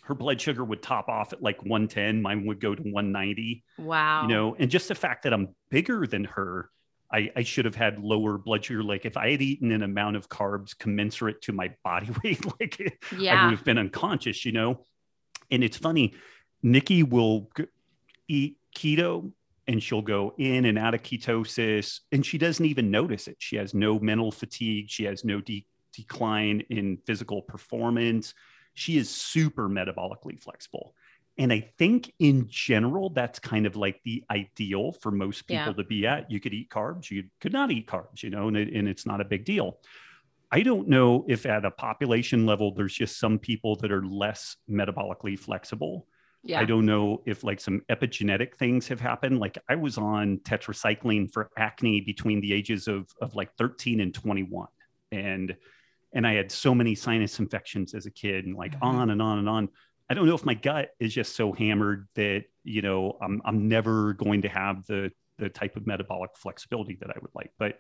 [SPEAKER 2] Her blood sugar would top off at like 110. Mine would go to 190.
[SPEAKER 1] Wow.
[SPEAKER 2] You know, and just the fact that I'm bigger than her, I, I, should have had lower blood sugar. Like if I had eaten an amount of carbs commensurate to my body weight, like yeah. I would have been unconscious, you know? And it's funny, Nikki will g- eat keto and she'll go in and out of ketosis and she doesn't even notice it. She has no mental fatigue. She has no de- decline in physical performance. She is super metabolically flexible. And I think in general, that's kind of like the ideal for most people yeah. to be at. You could eat carbs, you could not eat carbs, you know, and, it, and it's not a big deal. I don't know if at a population level, there's just some people that are less metabolically flexible. Yeah. I don't know if like some epigenetic things have happened. Like I was on tetracycline for acne between the ages of, of like 13 and 21. And and I had so many sinus infections as a kid and like mm-hmm. on and on and on I don't know if my gut is just so hammered that you know I'm I'm never going to have the the type of metabolic flexibility that I would like. But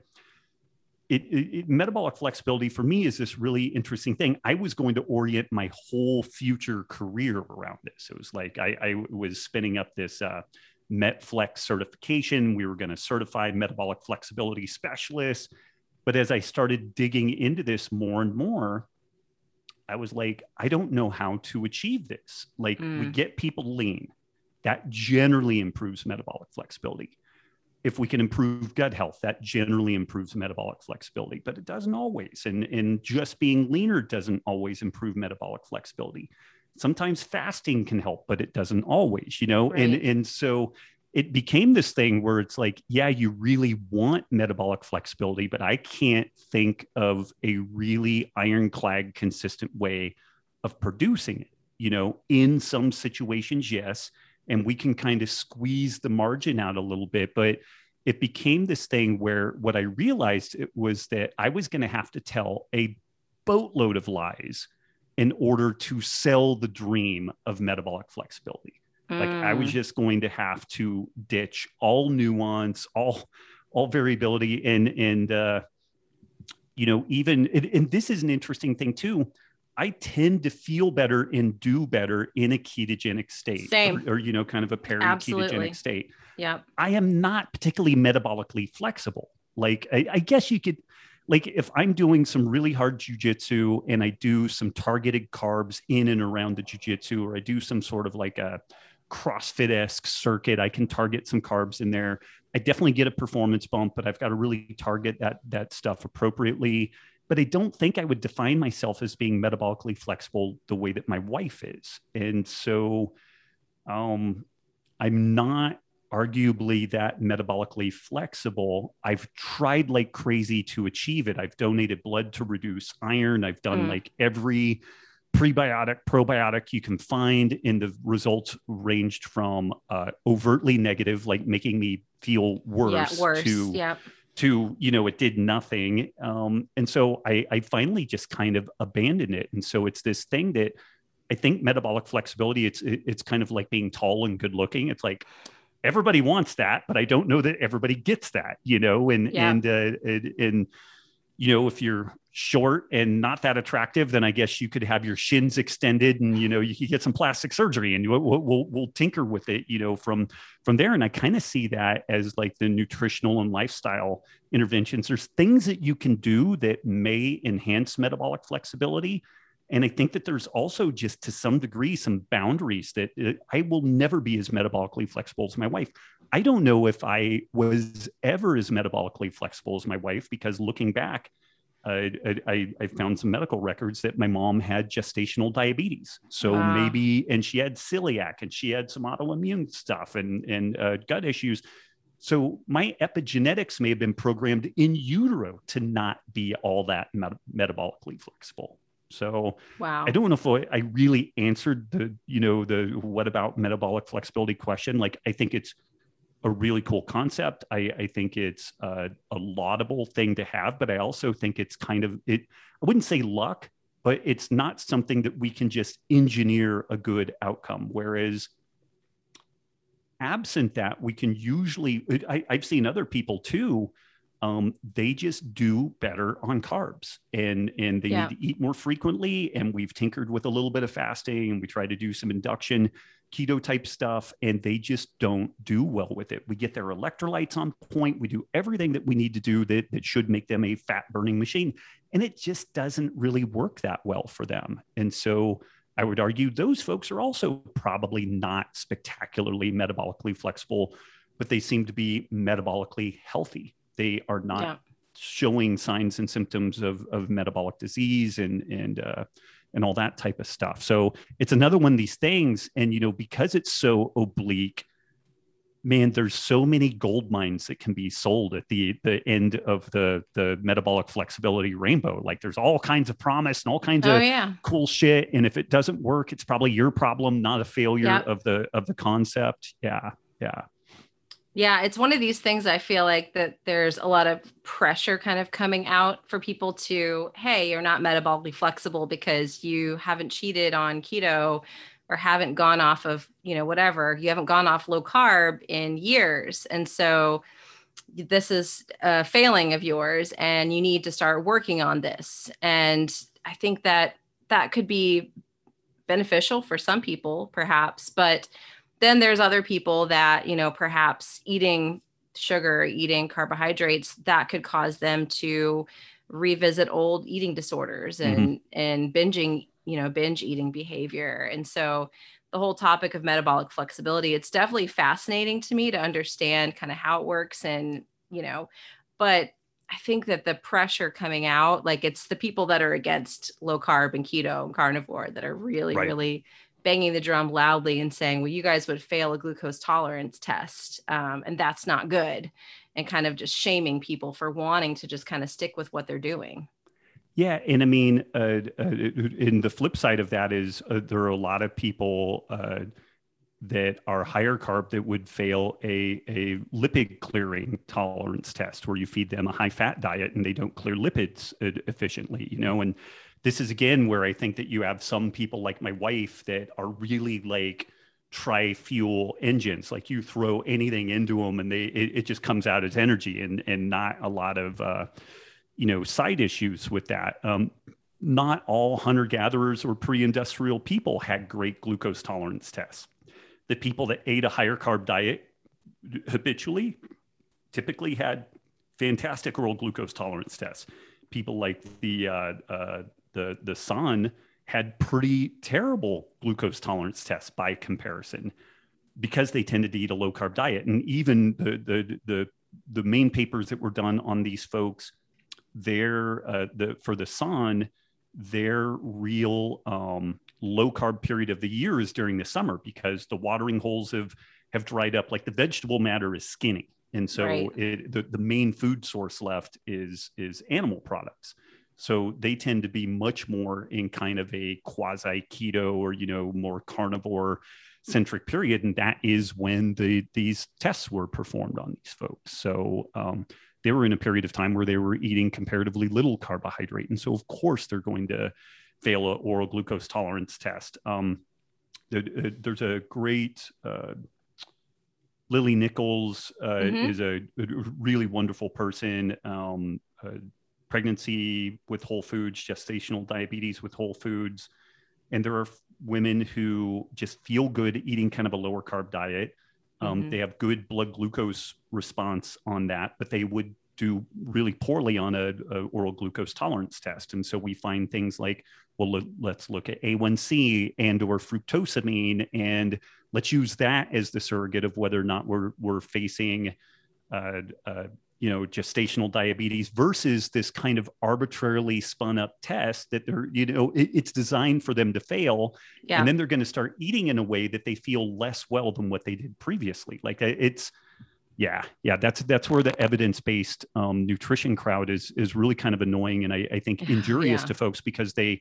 [SPEAKER 2] it, it, it, metabolic flexibility for me is this really interesting thing. I was going to orient my whole future career around this. It was like I, I was spinning up this uh, MetFlex certification. We were going to certify metabolic flexibility specialists. But as I started digging into this more and more, I was like, I don't know how to achieve this. Like, mm. we get people lean, that generally improves metabolic flexibility. If we can improve gut health, that generally improves metabolic flexibility, but it doesn't always. And, and just being leaner doesn't always improve metabolic flexibility. Sometimes fasting can help, but it doesn't always, you know? Right. And, and so it became this thing where it's like, yeah, you really want metabolic flexibility, but I can't think of a really ironclad, consistent way of producing it. You know, in some situations, yes, and we can kind of squeeze the margin out a little bit, but it became this thing where what I realized it was that I was going to have to tell a boatload of lies in order to sell the dream of metabolic flexibility like I was mm. just going to have to ditch all nuance, all all variability and and uh, you know even and, and this is an interesting thing too I tend to feel better and do better in a ketogenic state.
[SPEAKER 1] Same.
[SPEAKER 2] Or, or you know, kind of a peri ketogenic state.
[SPEAKER 1] Yeah.
[SPEAKER 2] I am not particularly metabolically flexible. Like, I, I, guess you could, like, if I'm doing some really hard jujitsu and I do some targeted carbs in and around the jujitsu, or I do some sort of like a CrossFit esque circuit, I can target some carbs in there. I definitely get a performance bump, but I've got to really target that that stuff appropriately but I don't think I would define myself as being metabolically flexible the way that my wife is. And so um, I'm not arguably that metabolically flexible. I've tried like crazy to achieve it. I've donated blood to reduce iron. I've done mm. like every prebiotic, probiotic you can find, and the results ranged from uh, overtly negative, like making me feel worse,
[SPEAKER 1] yeah, worse.
[SPEAKER 2] to
[SPEAKER 1] yeah
[SPEAKER 2] to you know it did nothing um, and so I, I finally just kind of abandoned it and so it's this thing that i think metabolic flexibility it's it's kind of like being tall and good looking it's like everybody wants that but i don't know that everybody gets that you know and yeah. and, uh, and and you know if you're short and not that attractive, then I guess you could have your shins extended and you know you could get some plastic surgery and we'll we'll, we'll tinker with it, you know, from from there. And I kind of see that as like the nutritional and lifestyle interventions. There's things that you can do that may enhance metabolic flexibility. And I think that there's also just to some degree some boundaries that uh, I will never be as metabolically flexible as my wife. I don't know if I was ever as metabolically flexible as my wife because looking back, I, I, I, found some medical records that my mom had gestational diabetes. So wow. maybe, and she had celiac and she had some autoimmune stuff and, and uh, gut issues. So my epigenetics may have been programmed in utero to not be all that met- metabolically flexible. So
[SPEAKER 1] wow.
[SPEAKER 2] I don't know if I, I really answered the, you know, the what about metabolic flexibility question. Like I think it's a really cool concept. I, I think it's a, a, laudable thing to have, but I also think it's kind of it. I wouldn't say luck, but it's not something that we can just engineer a good outcome. Whereas, absent that, we can usually. I, I've seen other people too. Um, they just do better on carbs and and they yeah. need to eat more frequently and we've tinkered with a little bit of fasting and we try to do some induction keto type stuff and they just don't do well with it. We get their electrolytes on point. We do everything that we need to do that, that should make them a fat burning machine. And it just doesn't really work that well for them. And so I would argue those folks are also probably not spectacularly metabolically flexible, but they seem to be metabolically healthy. They are not yeah. showing signs and symptoms of, of metabolic disease and, and, uh, and all that type of stuff. So it's another one of these things. And, you know, because it's so oblique, man, there's so many gold mines that can be sold at the the end of the the metabolic flexibility rainbow. Like there's all kinds of promise and all kinds
[SPEAKER 1] oh,
[SPEAKER 2] of
[SPEAKER 1] yeah.
[SPEAKER 2] cool shit. And if it doesn't work, it's probably your problem, not a failure yep. of the of the concept. Yeah. Yeah.
[SPEAKER 1] Yeah, it's one of these things I feel like that there's a lot of pressure kind of coming out for people to, hey, you're not metabolically flexible because you haven't cheated on keto or haven't gone off of, you know, whatever. You haven't gone off low carb in years. And so this is a failing of yours and you need to start working on this. And I think that that could be beneficial for some people perhaps, but then there's other people that you know perhaps eating sugar eating carbohydrates that could cause them to revisit old eating disorders and mm-hmm. and binging you know binge eating behavior and so the whole topic of metabolic flexibility it's definitely fascinating to me to understand kind of how it works and you know but i think that the pressure coming out like it's the people that are against low carb and keto and carnivore that are really right. really banging the drum loudly and saying, well, you guys would fail a glucose tolerance test. Um, and that's not good. And kind of just shaming people for wanting to just kind of stick with what they're doing.
[SPEAKER 2] Yeah. And I mean, uh, uh, the flip side of that is uh, there are a lot of people uh, that are higher carb that would fail a, a lipid clearing tolerance test where you feed them a high fat diet and they don't clear lipids uh, efficiently, you know, and this is again where I think that you have some people like my wife that are really like tri-fuel engines. Like you throw anything into them and they it, it just comes out as energy and and not a lot of uh, you know side issues with that. Um, not all hunter gatherers or pre-industrial people had great glucose tolerance tests. The people that ate a higher carb diet habitually typically had fantastic oral glucose tolerance tests. People like the uh, uh, the the San had pretty terrible glucose tolerance tests by comparison because they tended to eat a low carb diet. And even the the the the main papers that were done on these folks, their uh, the for the San, their real um, low carb period of the year is during the summer because the watering holes have have dried up. Like the vegetable matter is skinny, and so right. it, the the main food source left is is animal products. So they tend to be much more in kind of a quasi keto or, you know, more carnivore centric period. And that is when the, these tests were performed on these folks. So um, they were in a period of time where they were eating comparatively little carbohydrate. And so, of course, they're going to fail an oral glucose tolerance test. Um, uh, there's a great uh, Lily Nichols uh, mm-hmm. is a, a, really wonderful person. Um, uh, pregnancy with whole foods, gestational diabetes with whole foods. And there are women who just feel good eating kind of a lower carb diet. Um, mm-hmm. They have good blood glucose response on that, but they would do really poorly on a, a, oral glucose tolerance test. And so we find things like, well, let's look at A1C and or fructosamine, and let's use that as the surrogate of whether or not we're we're facing uh, uh, you know gestational diabetes versus this kind of arbitrarily spun up test that they're you know it, it's designed for them to fail yeah. and then they're going to start eating in a way that they feel less well than what they did previously like uh, it's yeah yeah that's that's where the evidence-based um, nutrition crowd is is really kind of annoying and i, I think injurious yeah. to folks because they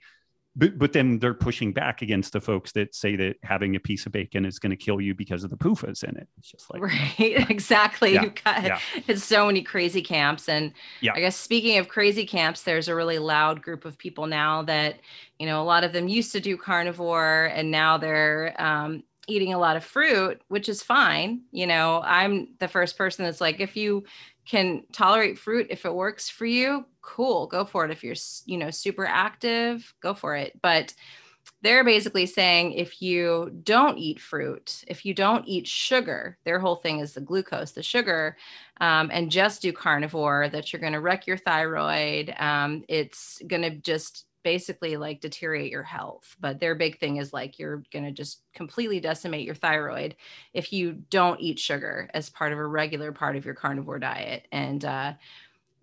[SPEAKER 2] but, but then they're pushing back against the folks that say that having a piece of bacon is going to kill you because of the PUFAs in it. It's just like
[SPEAKER 1] right, exactly. Yeah, You've got yeah. it's so many crazy camps, and yeah. I guess speaking of crazy camps, there's a really loud group of people now that you know a lot of them used to do carnivore, and now they're um, eating a lot of fruit, which is fine. You know, I'm the first person that's like, if you can tolerate fruit if it works for you cool go for it. If you're you know super active go for it. But they're basically saying if you don't eat fruit if you don't eat sugar their whole thing is the glucose the sugar um, and just do carnivore that you're going to wreck your thyroid um, it's going to just basically like deteriorate your health. But their big thing is like you're going to just completely decimate your thyroid if you don't eat sugar as part of a regular part of your carnivore diet. And uh,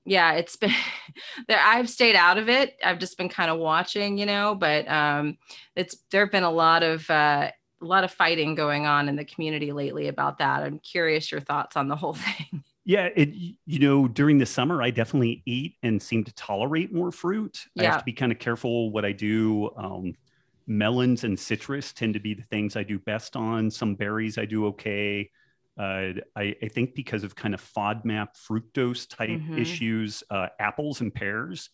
[SPEAKER 1] yeah, it's been there. I've stayed out of it. I've just been kind of watching, you know, but um, it's there have been a lot of uh, a lot of fighting going on in the community lately about that. I'm curious your thoughts on the whole thing.
[SPEAKER 2] Yeah, it you know during the summer I definitely eat and seem to tolerate more fruit. Yeah. I have to be kind of careful what I do. Um, melons and citrus tend to be the things I do best on. Some berries I do okay. Uh, I, I, think because of kind of FODMAP fructose type mm-hmm. issues, uh, apples and pears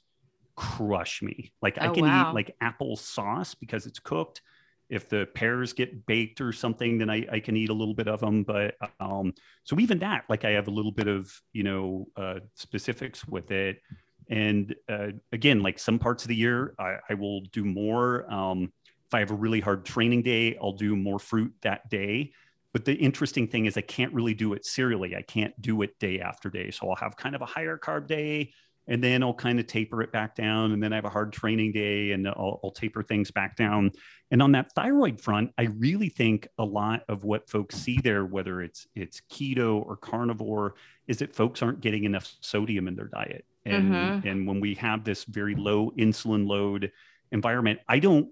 [SPEAKER 2] crush me. Like oh, I can wow. eat like apple sauce because it's cooked if the pears get baked or something, then I, I can eat a little bit of them. But um, so even that, like I have a little bit of, you know, uh, specifics with it. And uh, again, like some parts of the year, I, I will do more. Um, if I have a really hard training day, I'll do more fruit that day. But the interesting thing is, I can't really do it serially. I can't do it day after day. So I'll have kind of a higher carb day, and then I'll kind of taper it back down. And then I have a hard training day and I'll, I'll, taper things back down. And on that thyroid front, I really think a lot of what folks see there, whether it's it's keto or carnivore, is that folks aren't getting enough sodium in their diet. And mm-hmm. and when we have this very low insulin load environment, I don't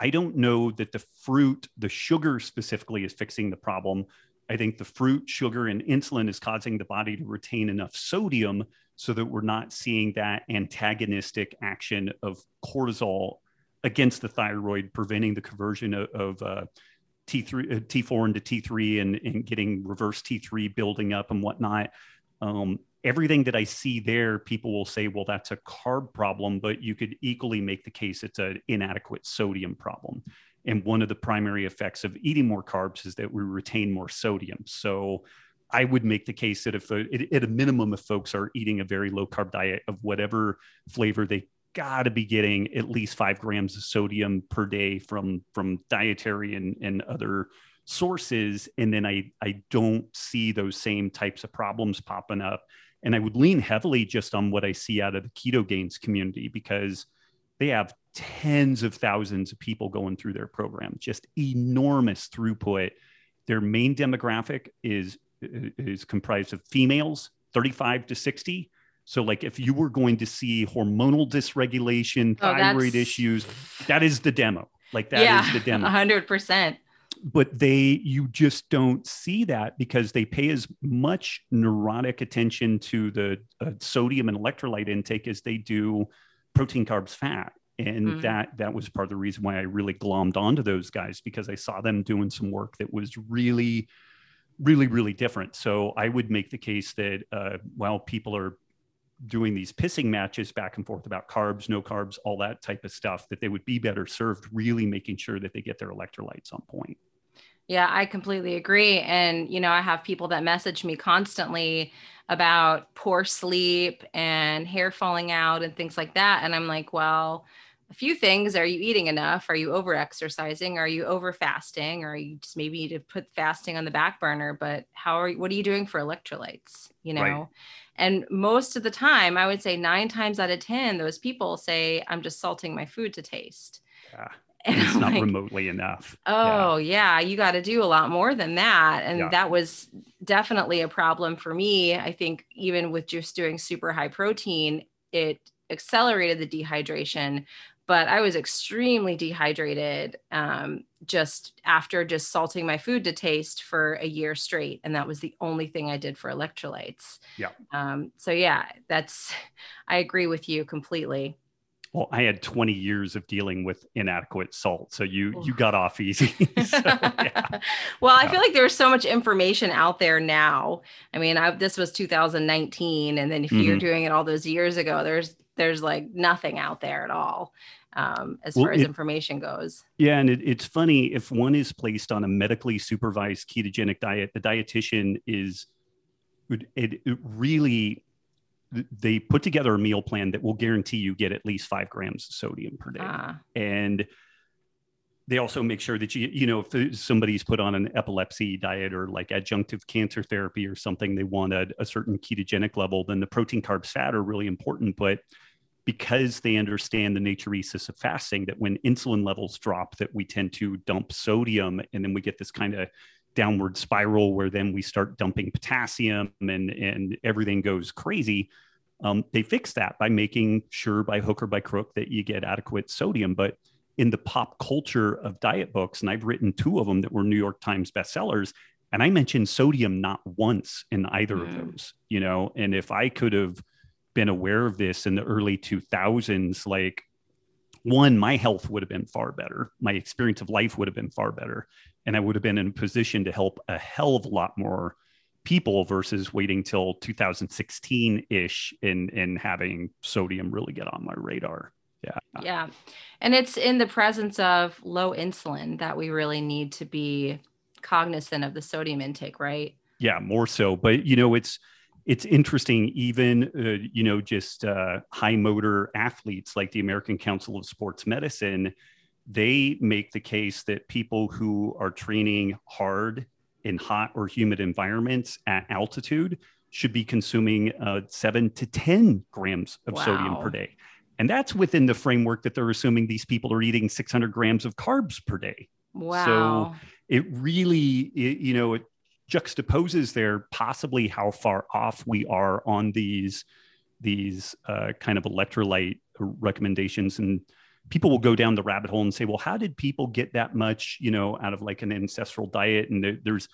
[SPEAKER 2] I don't know that the fruit, the sugar specifically, is fixing the problem. I think the fruit, sugar, and insulin is causing the body to retain enough sodium so that we're not seeing that antagonistic action of cortisol against the thyroid, preventing the conversion of, of uh, T3, uh, T4 into T3 and, and getting reverse T3 building up and whatnot. Um, everything that I see there, people will say, well, that's a carb problem, but you could equally make the case it's an inadequate sodium problem. And one of the primary effects of eating more carbs is that we retain more sodium. So I would make the case that if, at a minimum, if folks are eating a very low carb diet of whatever flavor, they got to be getting at least five grams of sodium per day from from dietary and, and other sources. And then I I don't see those same types of problems popping up. And I would lean heavily just on what I see out of the Ketogains community because they have tens of thousands of people going through their program, just enormous throughput. Their main demographic is is comprised of females 35 to 60 so like if you were going to see hormonal dysregulation oh, thyroid issues that is the demo. Like that yeah, is the demo.
[SPEAKER 1] 100%
[SPEAKER 2] but they you just don't see that because they pay as much neurotic attention to the uh, sodium and electrolyte intake as they do protein carbs fat. And mm-hmm. that that was part of the reason why i really glommed onto those guys because i saw them doing some work that was really really really different. So i would make the case that uh, while people are doing these pissing matches back and forth about carbs no carbs all that type of stuff that they would be better served really making sure that they get their electrolytes on point
[SPEAKER 1] yeah, I completely agree. And, you know, I have people that message me constantly about poor sleep and hair falling out and things like that. And I'm like, well, a few things. Are you eating enough? Are you over exercising? Are you over fasting? Or you just maybe need to put fasting on the back burner? But how are you, what are you doing for electrolytes? You know? Right. And most of the time, I would say nine times out of 10, those people say, I'm just salting my food to taste.
[SPEAKER 2] Yeah. And it's I'm not like, remotely enough.
[SPEAKER 1] Oh, yeah, yeah you got to do a lot more than that. And yeah. that was definitely a problem for me. I think even with just doing super high protein, it accelerated the dehydration. But I was extremely dehydrated um, just after just salting my food to taste for a year straight. And that was the only thing I did for electrolytes.
[SPEAKER 2] Yeah.
[SPEAKER 1] Um, so, yeah, that's, I agree with you completely.
[SPEAKER 2] Well, I had 20 years of dealing with inadequate salt, so you you got off easy. so,
[SPEAKER 1] yeah. well, I feel like there's so much information out there now. I mean, I, this was 2019, and then if mm-hmm. you're doing it all those years ago, there's there's like nothing out there at all um, as well, far as it, information goes.
[SPEAKER 2] Yeah, and it, it's funny if one is placed on a medically supervised ketogenic diet, the dietitian is it, it really they put together a meal plan that will guarantee you get at least five grams of sodium per day. Ah. And they also make sure that you, you know, if somebody's put on an epilepsy diet or like adjunctive cancer therapy or something, they want a, a certain ketogenic level, then the protein, carbs, fat are really important. But because they understand the natriuresis of fasting, that when insulin levels drop, that we tend to dump sodium and then we get this kind of downward spiral where then we start dumping potassium and and everything goes crazy um, they fix that by making sure by hook or by crook that you get adequate sodium but in the pop culture of diet books and i've written two of them that were new york times bestsellers and i mentioned sodium not once in either mm. of those you know and if i could have been aware of this in the early 2000s like one, my health would have been far better. My experience of life would have been far better. And I would have been in a position to help a hell of a lot more people versus waiting till 2016 ish and, and having sodium really get on my radar. Yeah.
[SPEAKER 1] Yeah. And it's in the presence of low insulin that we really need to be cognizant of the sodium intake, right?
[SPEAKER 2] Yeah, more so. But, you know, it's, it's interesting even uh, you know just uh, high motor athletes like the american council of sports medicine they make the case that people who are training hard in hot or humid environments at altitude should be consuming uh, seven to 10 grams of wow. sodium per day. And that's within the framework that they're assuming these people are eating 600 grams of carbs per day.
[SPEAKER 1] Wow.
[SPEAKER 2] So it really, it, you know, it juxtaposes there possibly how far off we are on these these uh, kind of electrolyte recommendations and people will go down the rabbit hole and say well how did people get that much you know out of like an ancestral diet and there's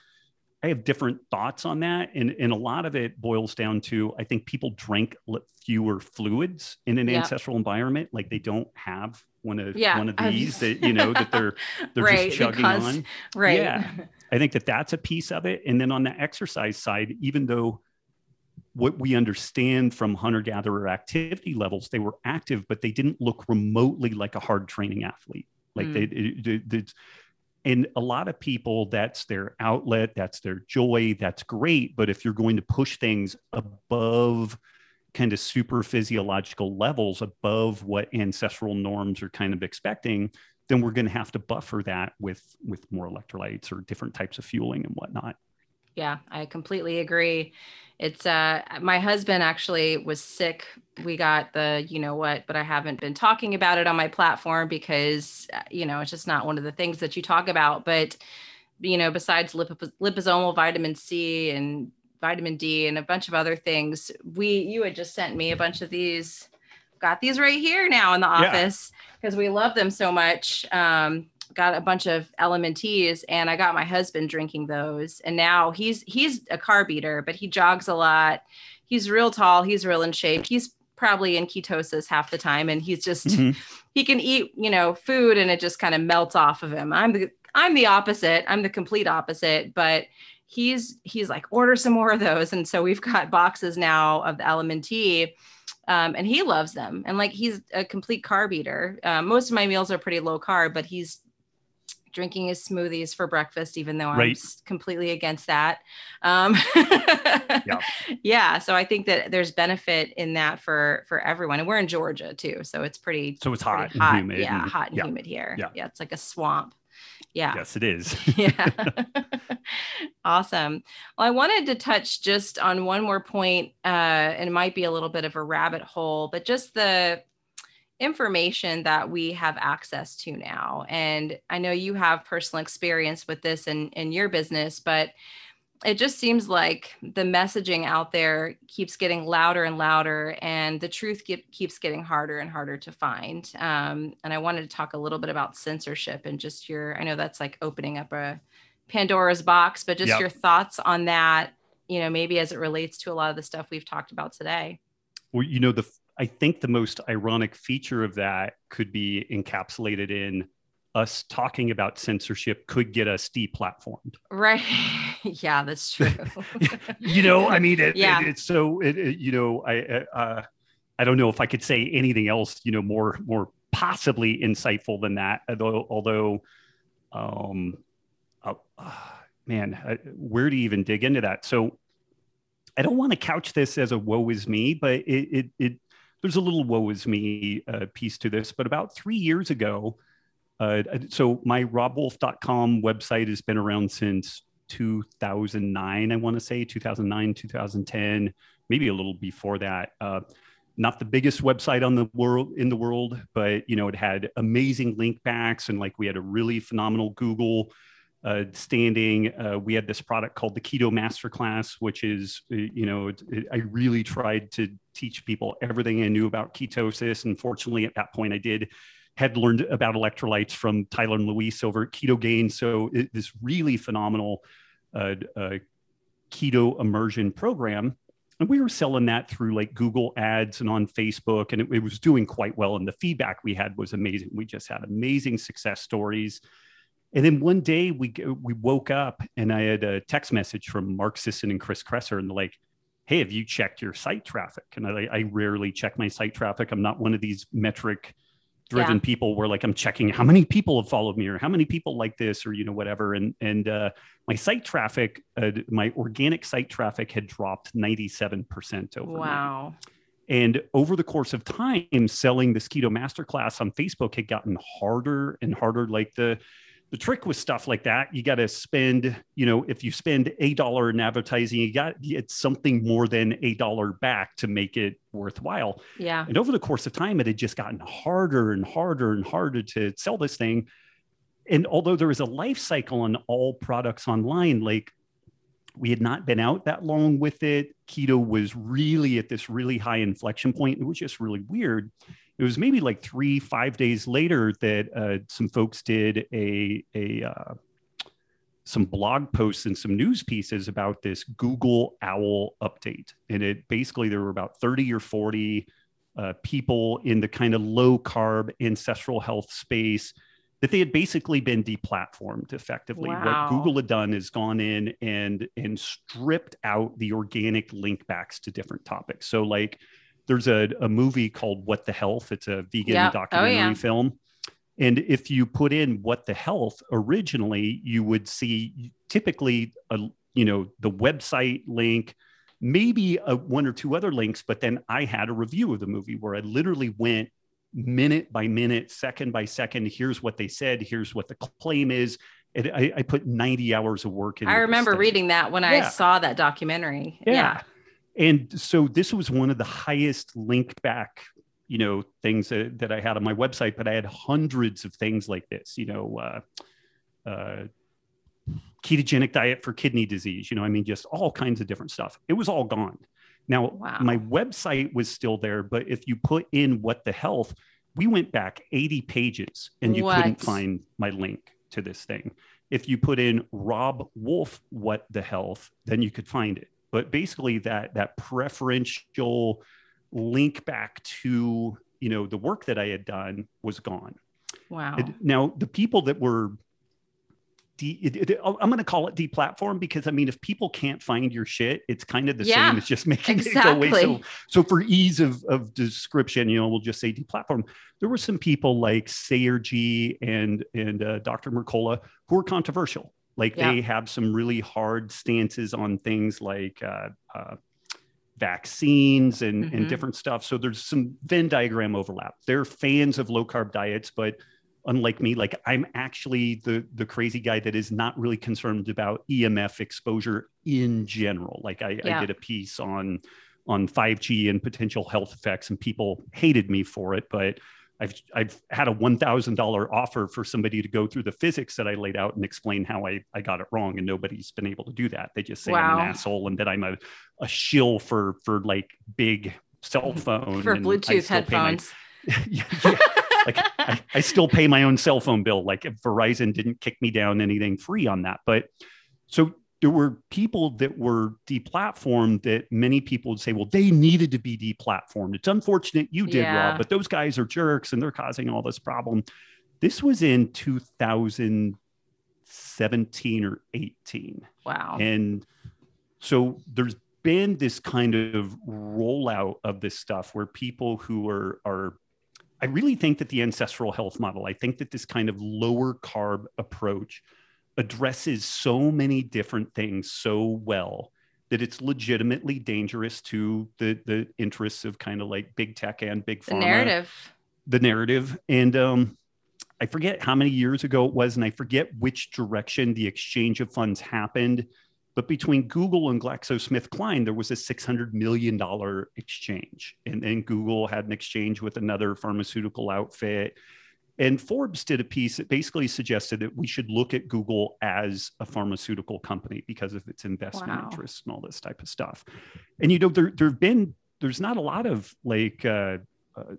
[SPEAKER 2] i have different thoughts on that and, and a lot of it boils down to i think people drink fewer fluids in an yeah. ancestral environment like they don't have one of yeah, one of these that you know that they're they're right, just chugging because, on
[SPEAKER 1] right
[SPEAKER 2] yeah I think that that's a piece of it. And then on the exercise side, even though what we understand from hunter gatherer activity levels, they were active, but they didn't look remotely like a hard training athlete. Like they, mm. it, it, and a lot of people, that's their outlet, that's their joy, that's great. But if you're going to push things above kind of super physiological levels, above what ancestral norms are kind of expecting, then we're going to have to buffer that with with more electrolytes or different types of fueling and whatnot.
[SPEAKER 1] Yeah, I completely agree. It's uh my husband actually was sick. We got the you know what, but I haven't been talking about it on my platform because uh, you know, it's just not one of the things that you talk about, but you know, besides lip- liposomal vitamin C and vitamin D and a bunch of other things, we you had just sent me a bunch of these got these right here now in the office because yeah. we love them so much. Um, got a bunch of LMNTs and I got my husband drinking those. And now he's he's a carb eater, but he jogs a lot. He's real tall, he's real in shape. He's probably in ketosis half the time and he's just mm-hmm. he can eat, you know, food and it just kind of melts off of him. I'm the I'm the opposite. I'm the complete opposite, but he's he's like order some more of those and so we've got boxes now of the LMNT um, and he loves them and like he's a complete carb eater uh, most of my meals are pretty low carb but he's drinking his smoothies for breakfast, even though right. I'm completely against that. Um, yeah. yeah. So I think that there's benefit in that for for everyone, and we're in Georgia too, so it's pretty.
[SPEAKER 2] So it's hot,
[SPEAKER 1] hot,
[SPEAKER 2] and humid.
[SPEAKER 1] Yeah, and, hot and yeah. humid here. Yeah. yeah, it's like a swamp. Yeah.
[SPEAKER 2] Yes, it is.
[SPEAKER 1] yeah. awesome. Well, I wanted to touch just on one more point, uh, and it might be a little bit of a rabbit hole, but just the information that we have access to now. And I know you have personal experience with this in, in your business, but it just seems like the messaging out there keeps getting louder and louder, and the truth get, keeps getting harder and harder to find. Um, and I wanted to talk a little bit about censorship and just your, I know that's like opening up a Pandora's box, but just yep. your thoughts on that, you know, maybe as it relates to a lot of the stuff we've talked about today.
[SPEAKER 2] Well, you know, the I think the most ironic feature of that could be encapsulated in us talking about censorship could get us deplatformed.
[SPEAKER 1] Right. yeah, that's true.
[SPEAKER 2] you know, I mean, it, yeah. It, it's so, it, you know, I, uh, I don't know if I could say anything else, you know, more, more possibly insightful than that. Although, although, um, uh, uh, man, uh, where do you even dig into that? So I don't want to couch this as a woe is me, but it, it, it there's a little woe is me uh, piece to this, but about three years ago, uh, so my robbwolf.com website has been around since 2009, I want to say 2009, 2010, maybe a little before that. Uh, not the biggest website on the world in the world, but you know, it had amazing link backs and like we had a really phenomenal Google uh, standing. Uh, we had this product called the Keto Masterclass, which is, uh, you know, it, it, I really tried to teach people everything I knew about ketosis. And fortunately, at that point, I did had learned about electrolytes from Tyler and Luis over at Ketogain. So it, this really phenomenal uh, uh, keto immersion program. And we were selling that through like Google ads and on Facebook, and it was doing quite well. And the feedback we had was amazing. We just had amazing success stories. And then one day we we woke up and I had a text message from Mark Sisson and Chris Kresser, and they're like, "Hey, have you checked your site traffic?" And I, I rarely check my site traffic. I'm not one of these metric driven yeah. people where like I'm checking how many people have followed me or how many people like this or you know whatever. And and uh, my site traffic, uh, my organic site traffic had dropped 97 percent over.
[SPEAKER 1] Wow.
[SPEAKER 2] And over the course of time, selling this keto masterclass on Facebook had gotten harder and harder. Like the the trick with stuff like that, you got to spend, you know, if you spend a dollar in advertising, you got it's something more than a dollar back to make it worthwhile.
[SPEAKER 1] Yeah.
[SPEAKER 2] And over the course of time, it had just gotten harder and harder and harder to sell this thing. And although there is a life cycle on all products online, like we had not been out that long with it. Keto was really at this really high inflection point. It was just really weird it was maybe like three, five days later that uh, some folks did a a uh, some blog posts and some news pieces about this Google Owl update, and it basically there were about thirty or forty uh, people in the kind of low carb ancestral health space that they had basically been deplatformed effectively. Wow. What Google had done is gone in and and stripped out the organic link backs to different topics. So like there's a, a movie called What the Health. It's a vegan yeah. Oh, documentary oh, yeah. film. And if you put in what the health originally, you would see typically a you know the website link, maybe a, one or two other links, but then I had a review of the movie where I literally went minute by minute, second by second. Here's what they said. Here's what the claim is. And I, I put 90 hours of work in.
[SPEAKER 1] I remember reading that when yeah. I saw that documentary.
[SPEAKER 2] Yeah. And so this was one of the highest link back you know things that, that i had on my website but i had hundreds of things like this you know uh, uh, ketogenic diet for kidney disease you know i mean just all kinds of different stuff it was all gone now wow. my website was still there but if you put in what the health we went back 80 pages and you what? couldn't find my link to this thing if you put in robb wolf what the health then you could find it but basically that that preferential link back to you know the work that I had done was gone.
[SPEAKER 1] Wow.
[SPEAKER 2] now the people that were de- it, it, I'm going to call it deplatform because I mean if people can't find your shit, it's kind of the yeah, same as just making exactly. it go away. So so for ease of of description, you know, we'll just say deplatform. There were some people like Sayer Ji and and uh, Dr. Mercola who were controversial. Like yeah. they have some really hard stances on things like uh, uh, vaccines and, mm-hmm. and different stuff. So there's some Venn diagram overlap. They're fans of low carb diets, but unlike me, like I'm actually the the crazy guy that is not really concerned about EMF exposure in general. Like I, yeah. I did a piece on on 5G and potential health effects, and people hated me for it, but I've I've had a one thousand dollar offer for somebody to go through the physics that I laid out and explain how I, I got it wrong, and nobody's been able to do that. They just say wow. I'm an asshole and that I'm a, a shill for for like big cell phone
[SPEAKER 1] for Bluetooth headphones.
[SPEAKER 2] My, yeah, yeah. like I, I still pay my own cell phone bill. Like Verizon didn't kick me down anything free on that, but so there were people that were deplatformed that many people would say, well, they needed to be deplatformed. It's unfortunate you did, yeah. Robb, but those guys are jerks and they're causing all this problem. This was in 2017 or 18.
[SPEAKER 1] Wow.
[SPEAKER 2] And so there's been this kind of rollout of this stuff where people who are are I really think that the ancestral health model, I think that this kind of lower carb approach addresses so many different things so well that it's legitimately dangerous to the the interests of kind of like big tech and big pharma.
[SPEAKER 1] The narrative.
[SPEAKER 2] The narrative. And um, I forget how many years ago it was, and I forget which direction the exchange of funds happened. But between Google and GlaxoSmithKline, there was a $600 million exchange. And then Google had an exchange with another pharmaceutical outfit. And Forbes did a piece that basically suggested that we should look at Google as a pharmaceutical company because of its investment wow. interests and all this type of stuff. And you know, there there've been there's not a lot of like uh, uh,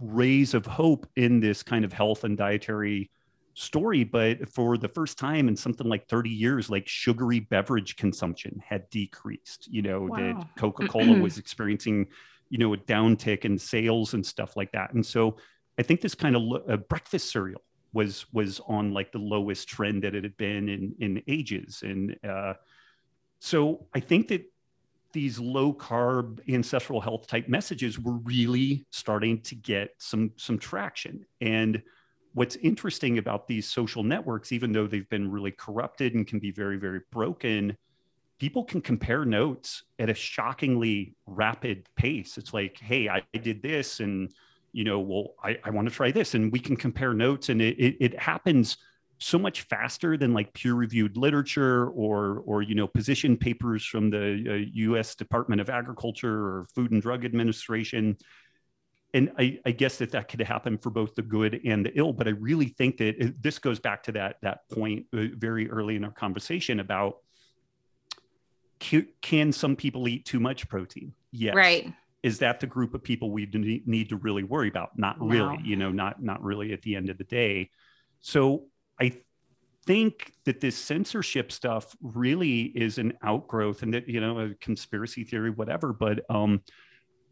[SPEAKER 2] rays of hope in this kind of health and dietary story, but for the first time in something like 30 years, like sugary beverage consumption had decreased. You know, wow. that Coca Cola was experiencing, you know, a downtick in sales and stuff like that. And so I think this kind of uh, breakfast cereal was was on like the lowest trend that it had been in in ages, and uh, so I think that these low carb ancestral health type messages were really starting to get some some traction. And what's interesting about these social networks even though they've been really corrupted and can be very very broken people can compare notes at a shockingly rapid pace. It's like hey i did this and you know, well, I, I want to try this, and we can compare notes, and it, it, it happens so much faster than like peer-reviewed literature or or you know position papers from the uh, U.S. Department of Agriculture or Food and Drug Administration. And I, I, guess that that could happen for both the good and the ill. But I really think that it, this goes back to that that point uh, very early in our conversation about can, can some people eat too much protein? Yes.
[SPEAKER 1] Right
[SPEAKER 2] is that the group of people we need to really worry about? Not really you know not not really at the end of the day. So i think that this censorship stuff really is an outgrowth and that you know a conspiracy theory whatever but um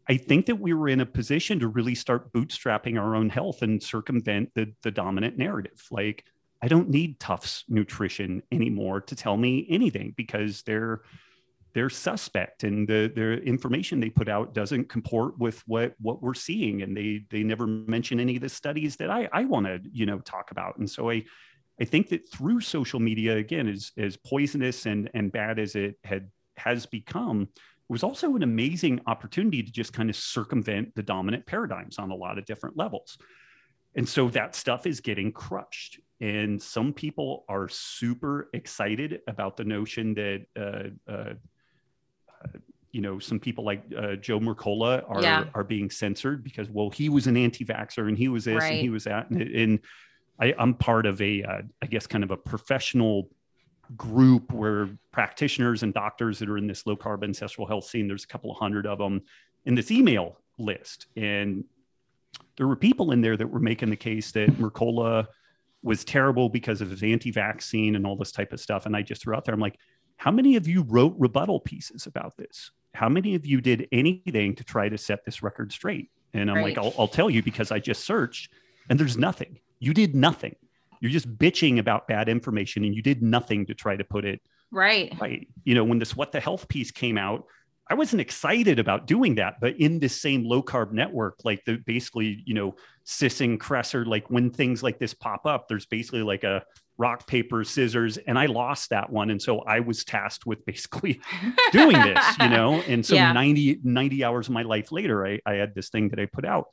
[SPEAKER 2] I think that we were in a position to really start bootstrapping our own health and circumvent the, the dominant narrative. Like, I don't need Tufts nutrition anymore to tell me anything because they're they're suspect and the information they put out doesn't comport with what what we're seeing. And they they never mention any of the studies that I I want to you know talk about. And so I I think that through social media again as as poisonous and and bad as it had has become it was also an amazing opportunity to just kind of circumvent the dominant paradigms on a lot of different levels. And so that stuff is getting crushed. And some people are super excited about the notion that uh, uh, you know, some people like uh, Joe Mercola are yeah. are being censored because well, he was an anti-vaxxer and he was this right. and he was that, and, and I, am part of a, uh, I guess, kind of a professional group where practitioners and doctors that are in this low carb ancestral health scene. There's a couple of hundred of them in this email list, and there were people in there that were making the case that Mercola was terrible because of his anti-vaccine and all this type of stuff. And I just threw out there, I'm like, how many of you wrote rebuttal pieces about this? How many of you did anything to try to set this record straight? And I'm right. like, I'll, I'll tell you because I just searched and there's nothing. You did nothing. You're just bitching about bad information and you did nothing to try to put it
[SPEAKER 1] right.
[SPEAKER 2] Right. You know, when this What the Health piece came out, I wasn't excited about doing that, but in this same low carb network, like the basically, you know, Sisson Kresser, like when things like this pop up, there's basically like a rock, paper, scissors, and I lost that one. And so I was tasked with basically doing this, you know? And so yeah. 90, 90 hours of my life later, I, I had this thing that I put out.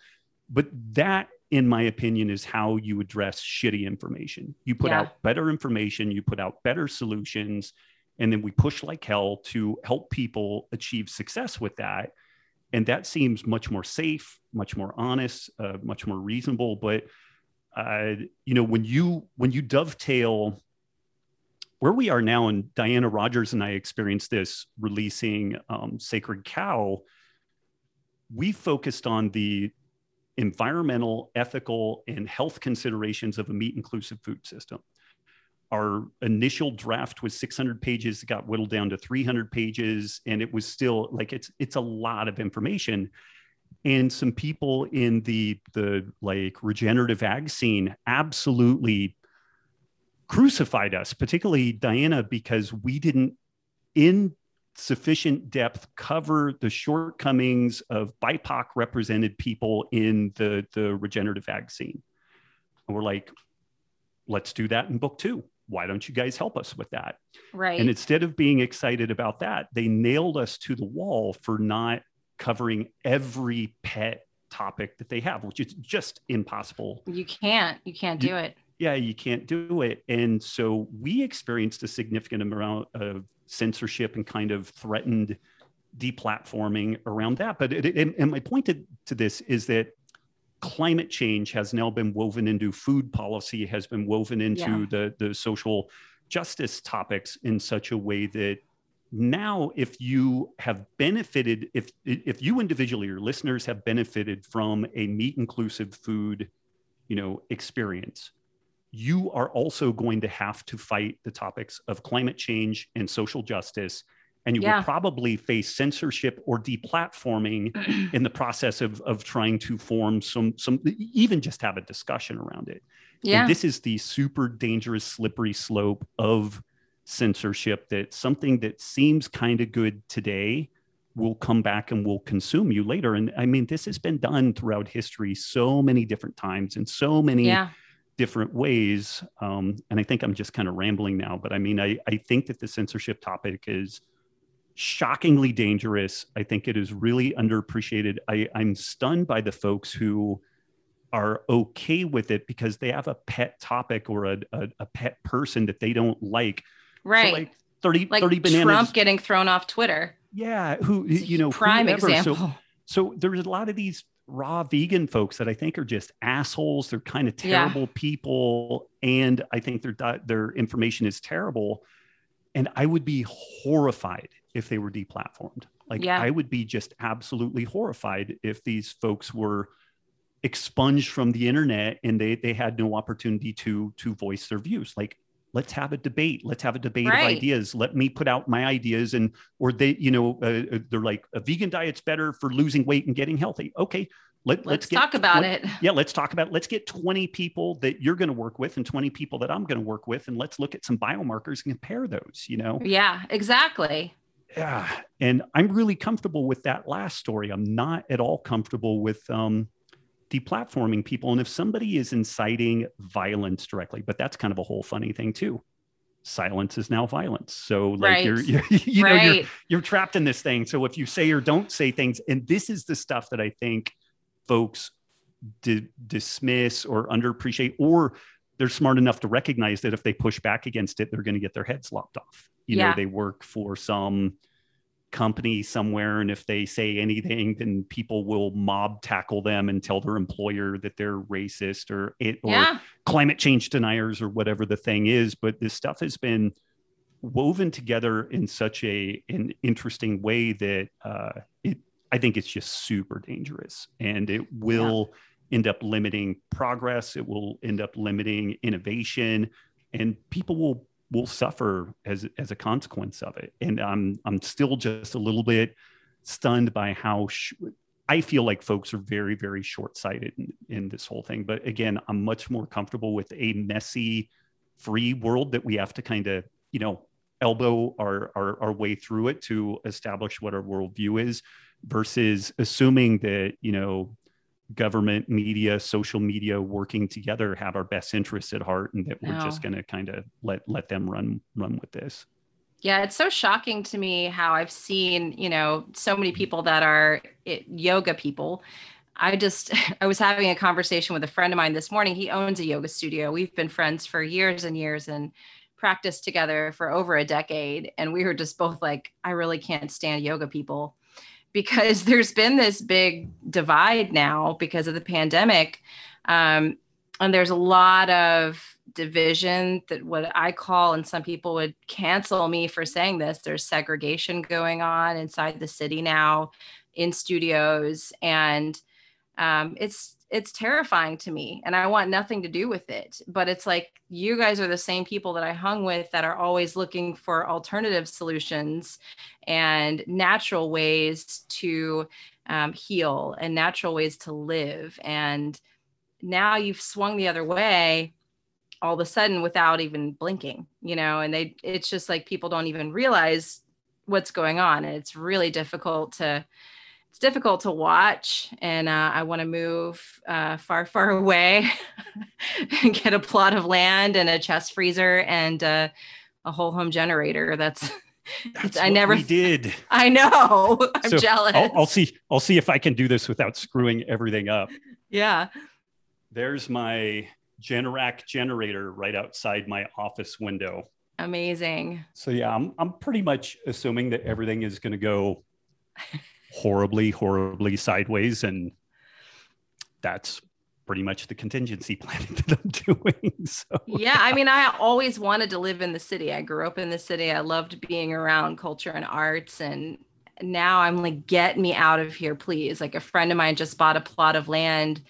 [SPEAKER 2] But that, in my opinion, is how you address shitty information. You put yeah. out better information, you put out better solutions and then we push like hell to help people achieve success with that. And that seems much more safe much more honest uh, much more reasonable. But uh, you know when you when you dovetail where we are now and diana rodgers and i experienced this releasing um, sacred cow we focused on the environmental ethical and health considerations of a meat inclusive food system our initial draft was 600 pages it got whittled down to 300 pages and it was still like it's it's a lot of information. And some people in the the like regenerative ag scene absolutely crucified us particularly diana because we didn't in sufficient depth cover the shortcomings of bipoc represented people in the the regenerative ag scene. And we're like let's do that in book two why don't you guys help us with that?
[SPEAKER 1] Right.
[SPEAKER 2] And instead of being excited about that, they nailed us to the wall for not covering every pet topic that they have, which is just impossible.
[SPEAKER 1] You can't, you can't
[SPEAKER 2] you,
[SPEAKER 1] do it.
[SPEAKER 2] Yeah, you can't do it. And so we experienced a significant amount of censorship and kind of threatened deplatforming around that. But it, it, and my point to, to this is that climate change has now been woven into food policy, has been woven into yeah. the, the social justice topics in such a way that now if you have benefited if if you individually or listeners have benefited from a meat inclusive food you know experience you are also going to have to fight the topics of climate change and social justice and you yeah. will probably face censorship or deplatforming in the process of, of trying to form some some even just have a discussion around it yeah and this is the super dangerous slippery slope of censorship that something that seems kind of good today will come back and will consume you later and i mean this has been done throughout history so many different times in so many yeah different ways. Um, and I think I'm just kind of rambling now, but I mean, I, I think that the censorship topic is shockingly dangerous. I think it is really underappreciated. I, I'm stunned by the folks who are okay with it because they have a pet topic or a, a, a pet person that they don't like.
[SPEAKER 1] Right. So like
[SPEAKER 2] 30,
[SPEAKER 1] like
[SPEAKER 2] 30 bananas.
[SPEAKER 1] Trump getting thrown off Twitter.
[SPEAKER 2] Yeah. Who, you know,
[SPEAKER 1] prime whoever. example.
[SPEAKER 2] So, so there's a lot of these raw vegan folks that I think are just assholes. They're kind of terrible yeah. people. And I think their, their information is terrible. And I would be horrified if they were deplatformed. Like yeah. I would be just absolutely horrified if these folks were expunged from the internet and they they had no opportunity to to voice their views. Like let's have a debate. Let's have a debate right. of ideas. Let me put out my ideas and or they you know uh, uh they're like a vegan diet's better for losing weight and getting healthy. Okay,
[SPEAKER 1] let, us let's, talk about
[SPEAKER 2] it. Yeah, let's talk about it. Let's get 20 people that you're going to work with and 20 people that I'm going to work with, and let's look at some biomarkers and compare those, you know?
[SPEAKER 1] Yeah, exactly
[SPEAKER 2] yeah, and I'm really comfortable with that last story. I'm not at all comfortable with um, deplatforming people. And if somebody is inciting violence directly, but that's kind of a whole funny thing too. Silence is now violence. So like
[SPEAKER 1] Right.
[SPEAKER 2] you're, you're you know you're you're trapped in this thing. So if you say or don't say things, and this is the stuff that I think folks di- dismiss or underappreciate, or they're smart enough to recognize that if they push back against it, they're going to get their heads lopped off. You
[SPEAKER 1] Yeah.
[SPEAKER 2] know, they work for some company somewhere, and if they say anything, then people will mob tackle them and tell their employer that they're racist or it or
[SPEAKER 1] yeah.
[SPEAKER 2] climate change deniers or whatever the thing is. But this stuff has been woven together in such a an interesting way that uh, it i think it's just super dangerous. And it will end up limiting progress. It will end up limiting innovation. And people will will suffer as as a consequence of it and i'm i'm still just a little bit stunned by how sh- I feel like folks are very, very short sighted in, in this whole thing. But again, I'm much more comfortable with a messy, free world that we have to kind of, you know, elbow our, our, our way through it to establish what our worldview is versus assuming that, you know, government, media, social media working together have our best interests at heart and that we're just going to kind of let, let them run, run with this.
[SPEAKER 1] Yeah, it's so shocking to me how I've seen, you know, so many mm-hmm. people that are it, yoga people. I just, I was having a conversation with a friend of mine this morning. He owns a yoga studio. We've been friends for years and years and practiced together for over a decade. And we were just both like, I really can't stand yoga people because there's been this big divide now because of the pandemic. Um, and there's a lot of division that what I call, and some people would cancel me for saying this, there's segregation going on inside the city now in studios. And um, it's it's terrifying to me and I want nothing to do with it. But it's like you guys are the same people that I hung with that are always looking for alternative solutions and natural ways to um, heal and natural ways to live. And now you've swung the other way all of a sudden without even blinking, you know, and they it's just like people don't even realize what's going on. And it's really difficult to it's difficult to watch and uh, i want to move uh, far far away and get a plot of land and a chest freezer and uh, a whole home generator that's
[SPEAKER 2] That's
[SPEAKER 1] I never-
[SPEAKER 2] did.
[SPEAKER 1] i know i'm
[SPEAKER 2] So,
[SPEAKER 1] jealous
[SPEAKER 2] I'll, I'll see. I'll see if I can do this without screwing everything up.
[SPEAKER 1] yeah
[SPEAKER 2] There's my Generac generator right outside my office window.
[SPEAKER 1] amazing
[SPEAKER 2] So yeah, I'm I'm pretty much assuming that everything is going to go horribly, horribly sideways, and that's pretty much the contingency planning that I'm doing. So.
[SPEAKER 1] Yeah i mean i always wanted to live in the city. I grew up in the city. I loved being around culture and arts and now i'm like get me out of here please. Like a friend of mine just bought a plot of land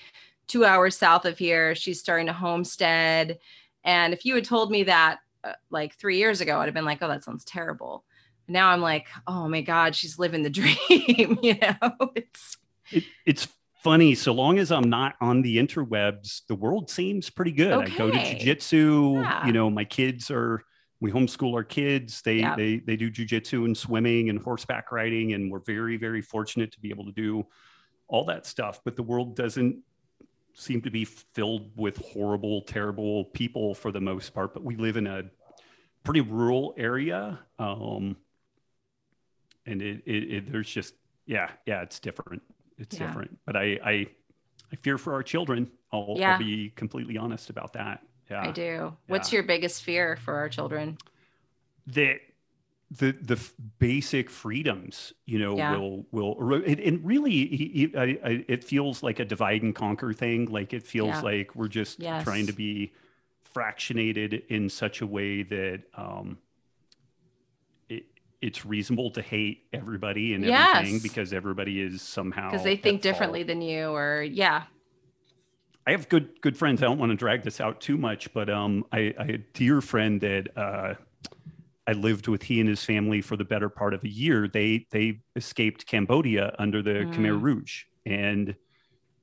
[SPEAKER 1] two hours south of here. She's starting a homestead. And if you had told me that uh, like three years ago i'd have been like oh that sounds terrible now i'm like oh my god she's living the dream you know it's
[SPEAKER 2] it, it's funny. So long as I'm not on the interwebs, the world seems pretty good. I go to
[SPEAKER 1] Okay.
[SPEAKER 2] jujitsu.
[SPEAKER 1] Yeah.
[SPEAKER 2] You know, my kids are. We homeschool our kids. They
[SPEAKER 1] Yeah.
[SPEAKER 2] they they do jujitsu and swimming and horseback riding, and we're very very fortunate to be able to do all that stuff. But the world doesn't seem to be filled with horrible, terrible people for the most part. But we live in a pretty rural area, um, and it, it, it there's just yeah yeah it's different. It's
[SPEAKER 1] Yeah.
[SPEAKER 2] different. But I I I fear for our children. I'll,
[SPEAKER 1] Yeah.
[SPEAKER 2] I'll be completely honest about that. Yeah
[SPEAKER 1] i do what's your biggest fear for our children
[SPEAKER 2] that the the f- basic freedoms you know
[SPEAKER 1] Yeah.
[SPEAKER 2] will will ero- it, and really i- i- I- I- it feels like a divide and conquer thing like it feels
[SPEAKER 1] Yeah.
[SPEAKER 2] like we're just trying to be fractionated in such a way that um it, it's reasonable to hate everybody and everything because everybody is somehow
[SPEAKER 1] because they think
[SPEAKER 2] fault.
[SPEAKER 1] differently than you or yeah
[SPEAKER 2] I have good good friends. I don't want to drag this out too much, but um, I, I had a dear friend that uh, I lived with. He and his family for the better part of a year. They they escaped Cambodia under the Khmer
[SPEAKER 1] Mm.
[SPEAKER 2] Rouge, and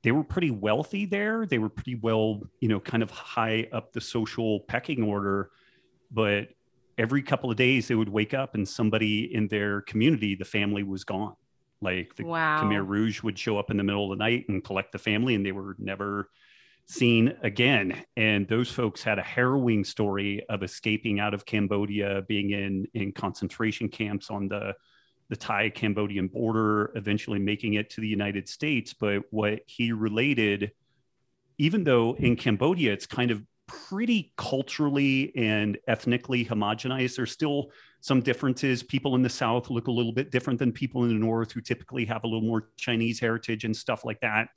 [SPEAKER 2] they were pretty wealthy there. They were pretty well, you know, kind of high up the social pecking order, but every couple of days they would wake up and somebody in their community, the family was gone. Like the
[SPEAKER 1] wow.
[SPEAKER 2] Khmer Rouge would show up in the middle of the night and collect the family, and they were never seen again. And those folks had a harrowing story of escaping out of Cambodia, being in in concentration camps on the the Thai Cambodian border, eventually making it to the United States. But what he related, even though in Cambodia it's kind of pretty culturally and ethnically homogenized, there's still some differences. People in the South look a little bit different than people in the North, who typically have a little more Chinese heritage and stuff like that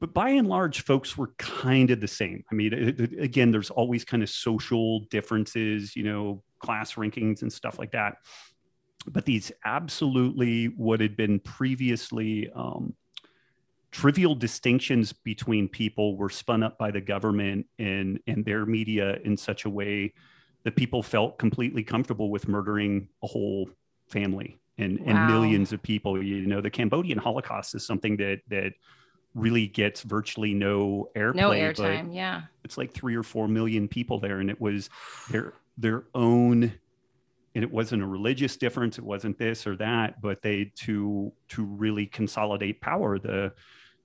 [SPEAKER 2] but by and large, folks were kind of the same. I mean, it, it, again, there's always kind of social differences, you know, class rankings and stuff like that. But these absolutely what had been previously um, trivial distinctions between people were spun up by the government and and their media in such a way that people felt completely comfortable with murdering a whole family and, wow. and millions of people. You know, the Cambodian Holocaust is something that that really gets virtually no airplay.
[SPEAKER 1] No airtime, yeah.
[SPEAKER 2] It's like three or four million people there, and it was their their own. And it wasn't a religious difference. It wasn't this or that, but they to to really consolidate power. The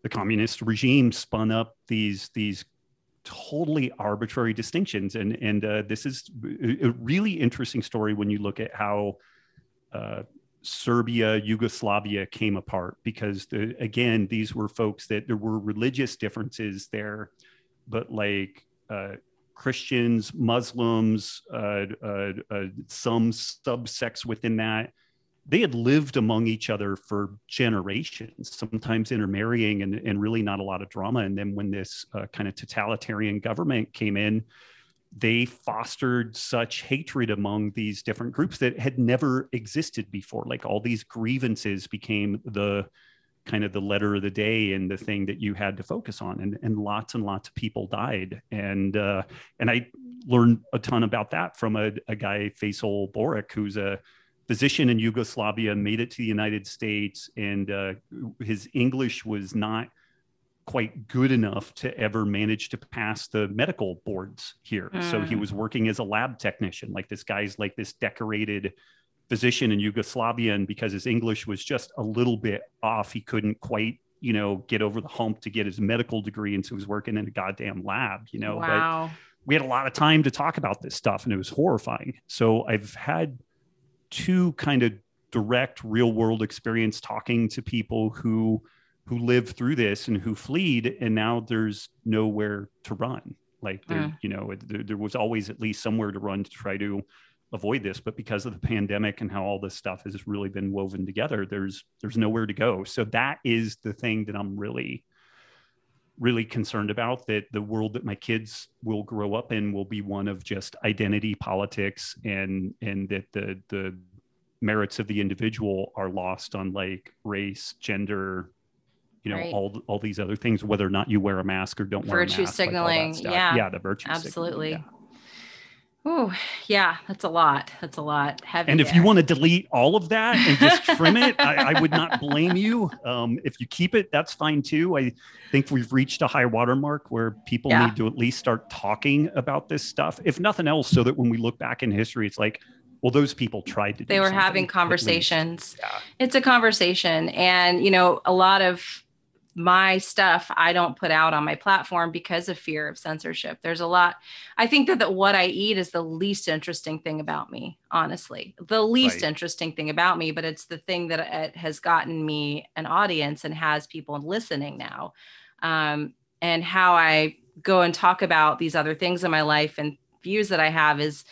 [SPEAKER 2] the communist regime spun up these these totally arbitrary distinctions, and and uh, this is a really interesting story when you look at how. Uh, Serbia, Yugoslavia came apart because the, again, these were folks that there were religious differences there, but like uh, Christians, Muslims, uh, uh, uh some subsects within that, they had lived among each other for generations, sometimes intermarrying and, and really not a lot of drama. And then when this uh, kind of totalitarian government came in, they fostered such hatred among these different groups that had never existed before. Like all these grievances became the kind of the letter of the day and the thing that you had to focus on. And, and lots and lots of people died. And uh, and I learned a ton about that from a, a guy, Faisal Boric, who's a physician in Yugoslavia, made it to the United States, and uh, his English was not – quite good enough to ever manage to pass the medical boards here. Mm. So he mm. was working as a lab technician. Like this guy's like this decorated physician in Yugoslavia. And because his English was just a little bit off, he couldn't quite, you know, get over the hump to get his medical degree. And so he was working in a goddamn lab, you know.
[SPEAKER 1] Wow.
[SPEAKER 2] But we had a lot of time to talk about this stuff and it was horrifying. So I've had two kind of direct real world experience talking to people who who lived through this and who fled and now there's nowhere to run like there mm. you know there, there, was always at least somewhere to run to try to avoid this but because of the pandemic and how all this stuff has really been woven together there's there's nowhere to go so that is the thing that i'm really really concerned about that the world that my kids will grow up in will be one of just identity politics and and that the the merits of the individual are lost on like race gender you know right. all all these other things whether or not you wear a mask or don't
[SPEAKER 1] virtue
[SPEAKER 2] wear a mask Virtue
[SPEAKER 1] signaling
[SPEAKER 2] like
[SPEAKER 1] yeah
[SPEAKER 2] yeah the virtue
[SPEAKER 1] absolutely yeah. Oh, yeah, that's a lot. That's a lot. Heavy
[SPEAKER 2] and if
[SPEAKER 1] there.
[SPEAKER 2] you want to delete all of that and just trim it, I, I, would not blame you. Um, if you keep it, that's fine too. I think we've reached a high watermark where people yeah. need to at least start talking about this stuff, if nothing else, so that when we look back in history, it's like, well those people tried to
[SPEAKER 1] they were having conversations yeah. it's a conversation and you know a lot of my stuff I don't put out on my platform because of fear of censorship. There's a lot. I think that, that what I eat is the least interesting thing about me, honestly. The least right. interesting thing about me, but it's the thing that it has gotten me an audience and has people listening now. Um, and how I go and talk about these other things in my life and views that I have is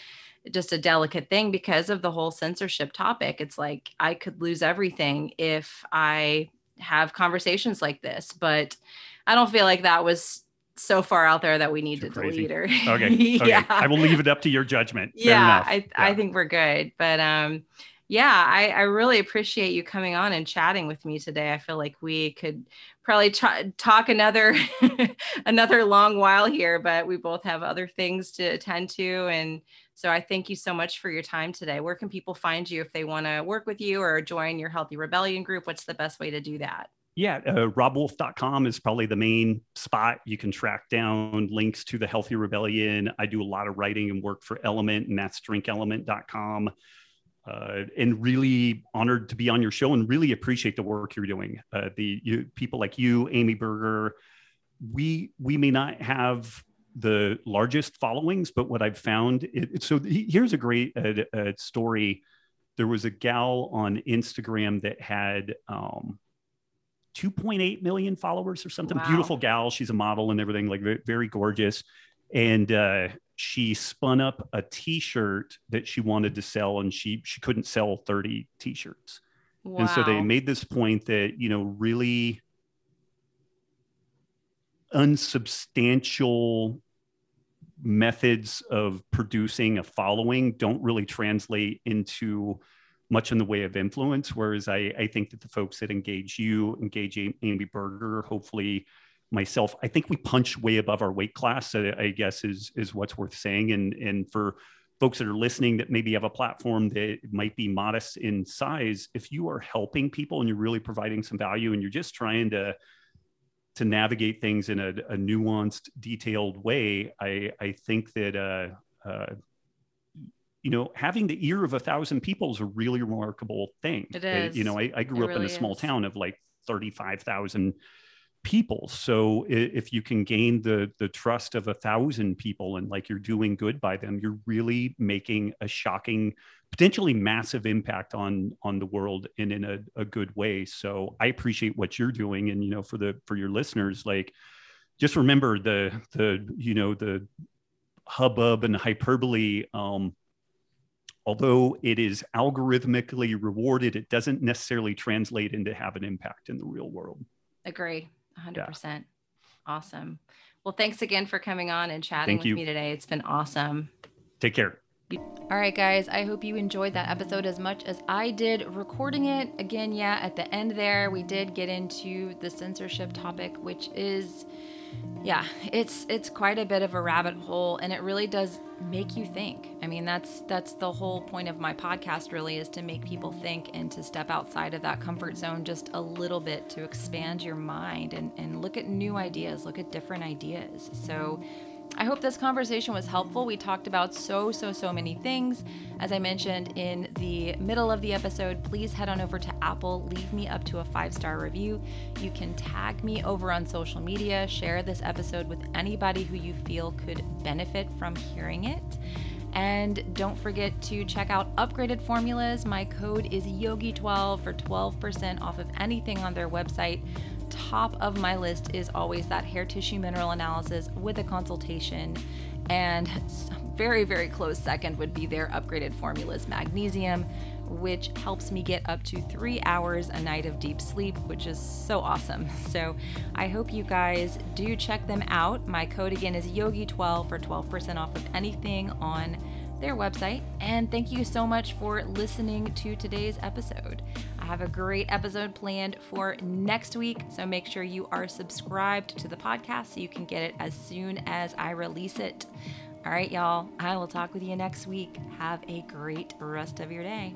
[SPEAKER 1] just a delicate thing because of the whole censorship topic. It's like I could lose everything if I have conversations like this, but I don't feel like that was so far out there that we need Too to crazy. delete her.
[SPEAKER 2] Okay. okay. yeah. I will leave it up to your judgment.
[SPEAKER 1] yeah, I, yeah. I think we're good. But um yeah, I, I really appreciate you coming on and chatting with me today. I feel like we could probably t- talk another another long while here, but we both have other things to attend to and so I thank you so much for your time today. Where can people find you if they want to work with you or join your Healthy Rebellion group? What's the best way to do that?
[SPEAKER 2] Yeah, uh, robbwolf.com is probably the main spot. You can track down links to the Healthy Rebellion. I do a lot of writing and work for LMNT, and that's drinklmnt.com. Uh, and really honored to be on your show and really appreciate the work you're doing. Uh, the you, people like you, Amy Berger, we we may not have the largest followings, but what I've found, it, so here's a great uh, uh, story. There was a gal on Instagram that had um, 2.8 million followers or something. Wow. Beautiful gal. She's a model and everything, like very, very gorgeous. And uh, she spun up a T-shirt that she wanted to sell, and she she couldn't sell 30 T-shirts. Wow. And so they made this point that you know really unsubstantial methods of producing a following don't really translate into much in the way of influence. Whereas I, I think that the folks that engage you, engage Amy Berger, hopefully myself, I think we punch way above our weight class. I guess is is what's worth saying. And and for folks that are listening that maybe have a platform that might be modest in size, if you are helping people and you're really providing some value and you're just trying to to navigate things in a, a nuanced, detailed way, I I think that uh, uh, you know, having the ear of a thousand people is a really remarkable thing.
[SPEAKER 1] It is.
[SPEAKER 2] You know, I, I grew it up really in a small is. town of like 35,000 people. So if you can gain the the trust of a thousand people and like you're doing good by them, you're really making a shocking, potentially massive impact on on the world and in a, a good way. So I appreciate what you're doing. And you know, for the for your listeners, like just remember the the you know the hubbub and hyperbole um, although it is algorithmically rewarded, it doesn't necessarily translate into have an impact in the real world.
[SPEAKER 1] Agree, 100%. Yeah. Awesome. Well, thanks again for coming on and chatting Thank with you. me today. It's been awesome.
[SPEAKER 2] Take care.
[SPEAKER 1] All right, guys, I hope you enjoyed that episode as much as I did recording it. Again, yeah, at the end there, we did get into the censorship topic, which is yeah, it's it's quite a bit of a rabbit hole and it really does make you think. I mean, that's that's the whole point of my podcast really is to make people think and to step outside of that comfort zone just a little bit to expand your mind and, and look at new ideas, look at different ideas. So I hope this conversation was helpful. We talked about so, so, so many things. As I mentioned in the middle of the episode, please head on over to Apple, leave me up to a five star review. You can tag me over on social media, share this episode with anybody who you feel could benefit from hearing it. And don't forget to check out Upgraded Formulas. My code is Yogi12 for 12% off of anything on their website top of my list is always that hair tissue mineral analysis with a consultation. And very, very close second would be their upgraded formulas magnesium, which helps me get up to three hours a night of deep sleep, which is so awesome. So I hope you guys do check them out. My code again is Yogi12 for 12% off of anything on their website. And thank you so much for listening to today's episode. Have a great episode planned for next week, so make sure you are subscribed to the podcast so you can get it as soon as I release it. All right, y'all, I will talk with you next week. Have a great rest of your day.